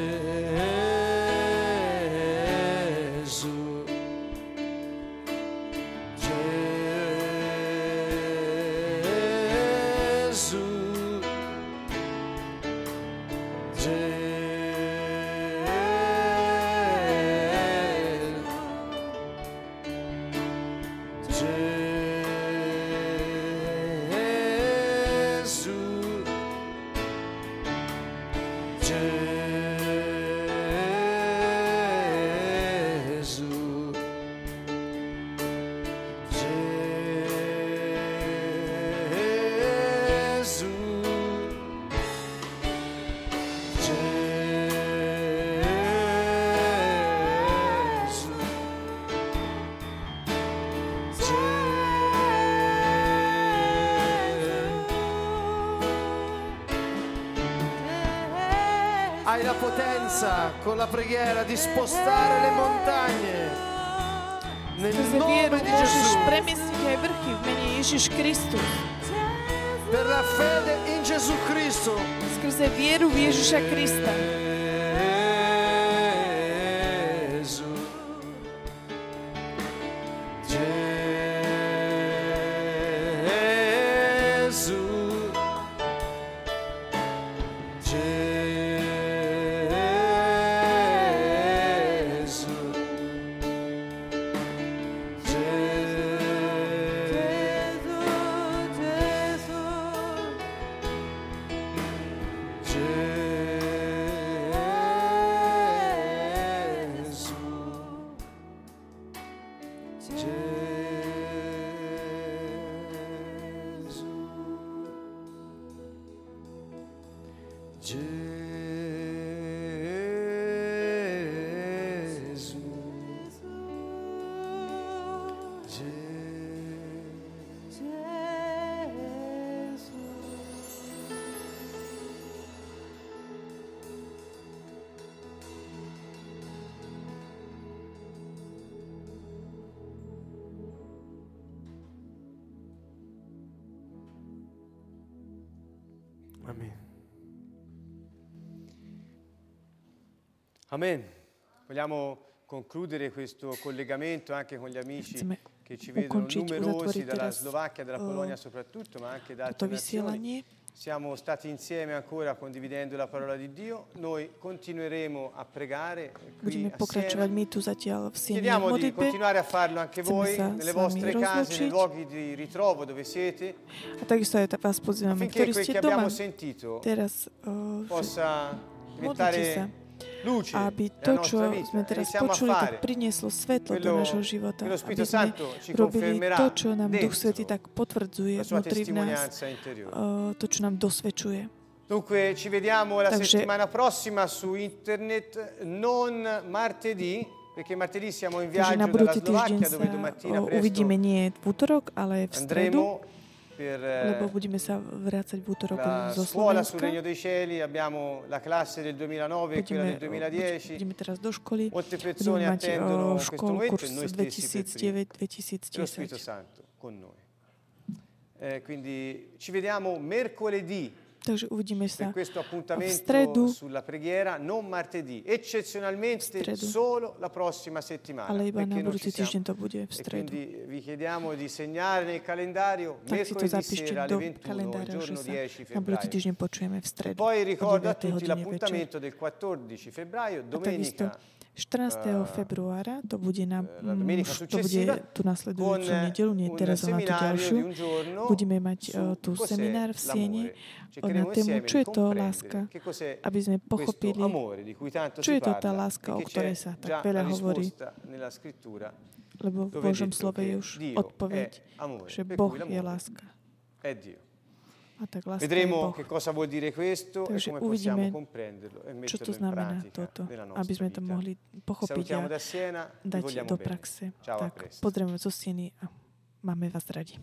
Hai la potenza con la preghiera di spostare le montagne. Nel Skrze vieru nome di môžeš Gesù. premiesniť aj vrchy v mene Ježiš Kristus. Per la fede in Gesù Cristo. Skrze vieru v Ježiša Krista. Amen. Vogliamo concludere questo collegamento anche con gli amici che ci vedono numerosi dalla Slovacchia, dalla eh, Polonia soprattutto, ma anche da altre nazioni. Siamo stati insieme ancora condividendo la parola di Dio. Noi continueremo a pregare qui assieme. Chiediamo di continuare a farlo anche voi nelle vostre case, nei luoghi di ritrovo dove siete, affinché quel che abbiamo sentito uh, possa diventare aby to, čo sme teraz počuli, tak prinieslo svetlo do nášho života. Aby sme robili to, čo nám Duch Svetý tak potvrdzuje vnútri v nás, uh, to, čo nám dosvedčuje. Dunque ci vediamo la Takže- settimana prossima su internet, non martedì, perché martedì siamo in viaggio dalla Slovacchia dove domattina uh, presto uvidíme nie v útorok, ale v stredu, lebo eh, budeme sa vrácať v útorok la zo scuola sul Slovenska. Regno dei Cieli, abbiamo la classe del 2009 e quella del 2010. budeme teraz do školy. Molte persone attendono questo momento e noi stessi per lo Spirito 2009-2010. Santo con noi. Eh, quindi ci vediamo mercoledì Takže uvidíme per sa questo v appuntamento stredu, sulla preghiera, non martedì, eccezionalmente stredu. solo la prossima settimana. ale iba na budúci týždeň to bude v E stredu. quindi vi chiediamo di segnare nel calendario Tak si to mercoledì zapíšte sera alle do 21, il kalendára, že giorno sa 10 na budúci febbraio. týždeň počujeme v stredu poi ricordo a 9 tutti l'appuntamento del 14 febbraio, domenica 14. februára, to bude, na, domenica mm, to bude tú nasledujúcu nedelu, nie teraz, ale na tú ďalšiu. Budeme mať eh, tu seminár v l'amore. na tému, čo je to láska, aby sme pochopili, čo je to tá láska, e o ktorej sa tak veľa hovorí. Lebo v Božom slove je už odpoveď, že Boh je láska. Vedremo che cosa vuol dire questo e come uvidíme, possiamo comprenderlo e Čo to znamená toto, aby sme to mohli pochopiť a dať do praxe. Ciao, Tak pozrieme zo Sieny a máme vás radi.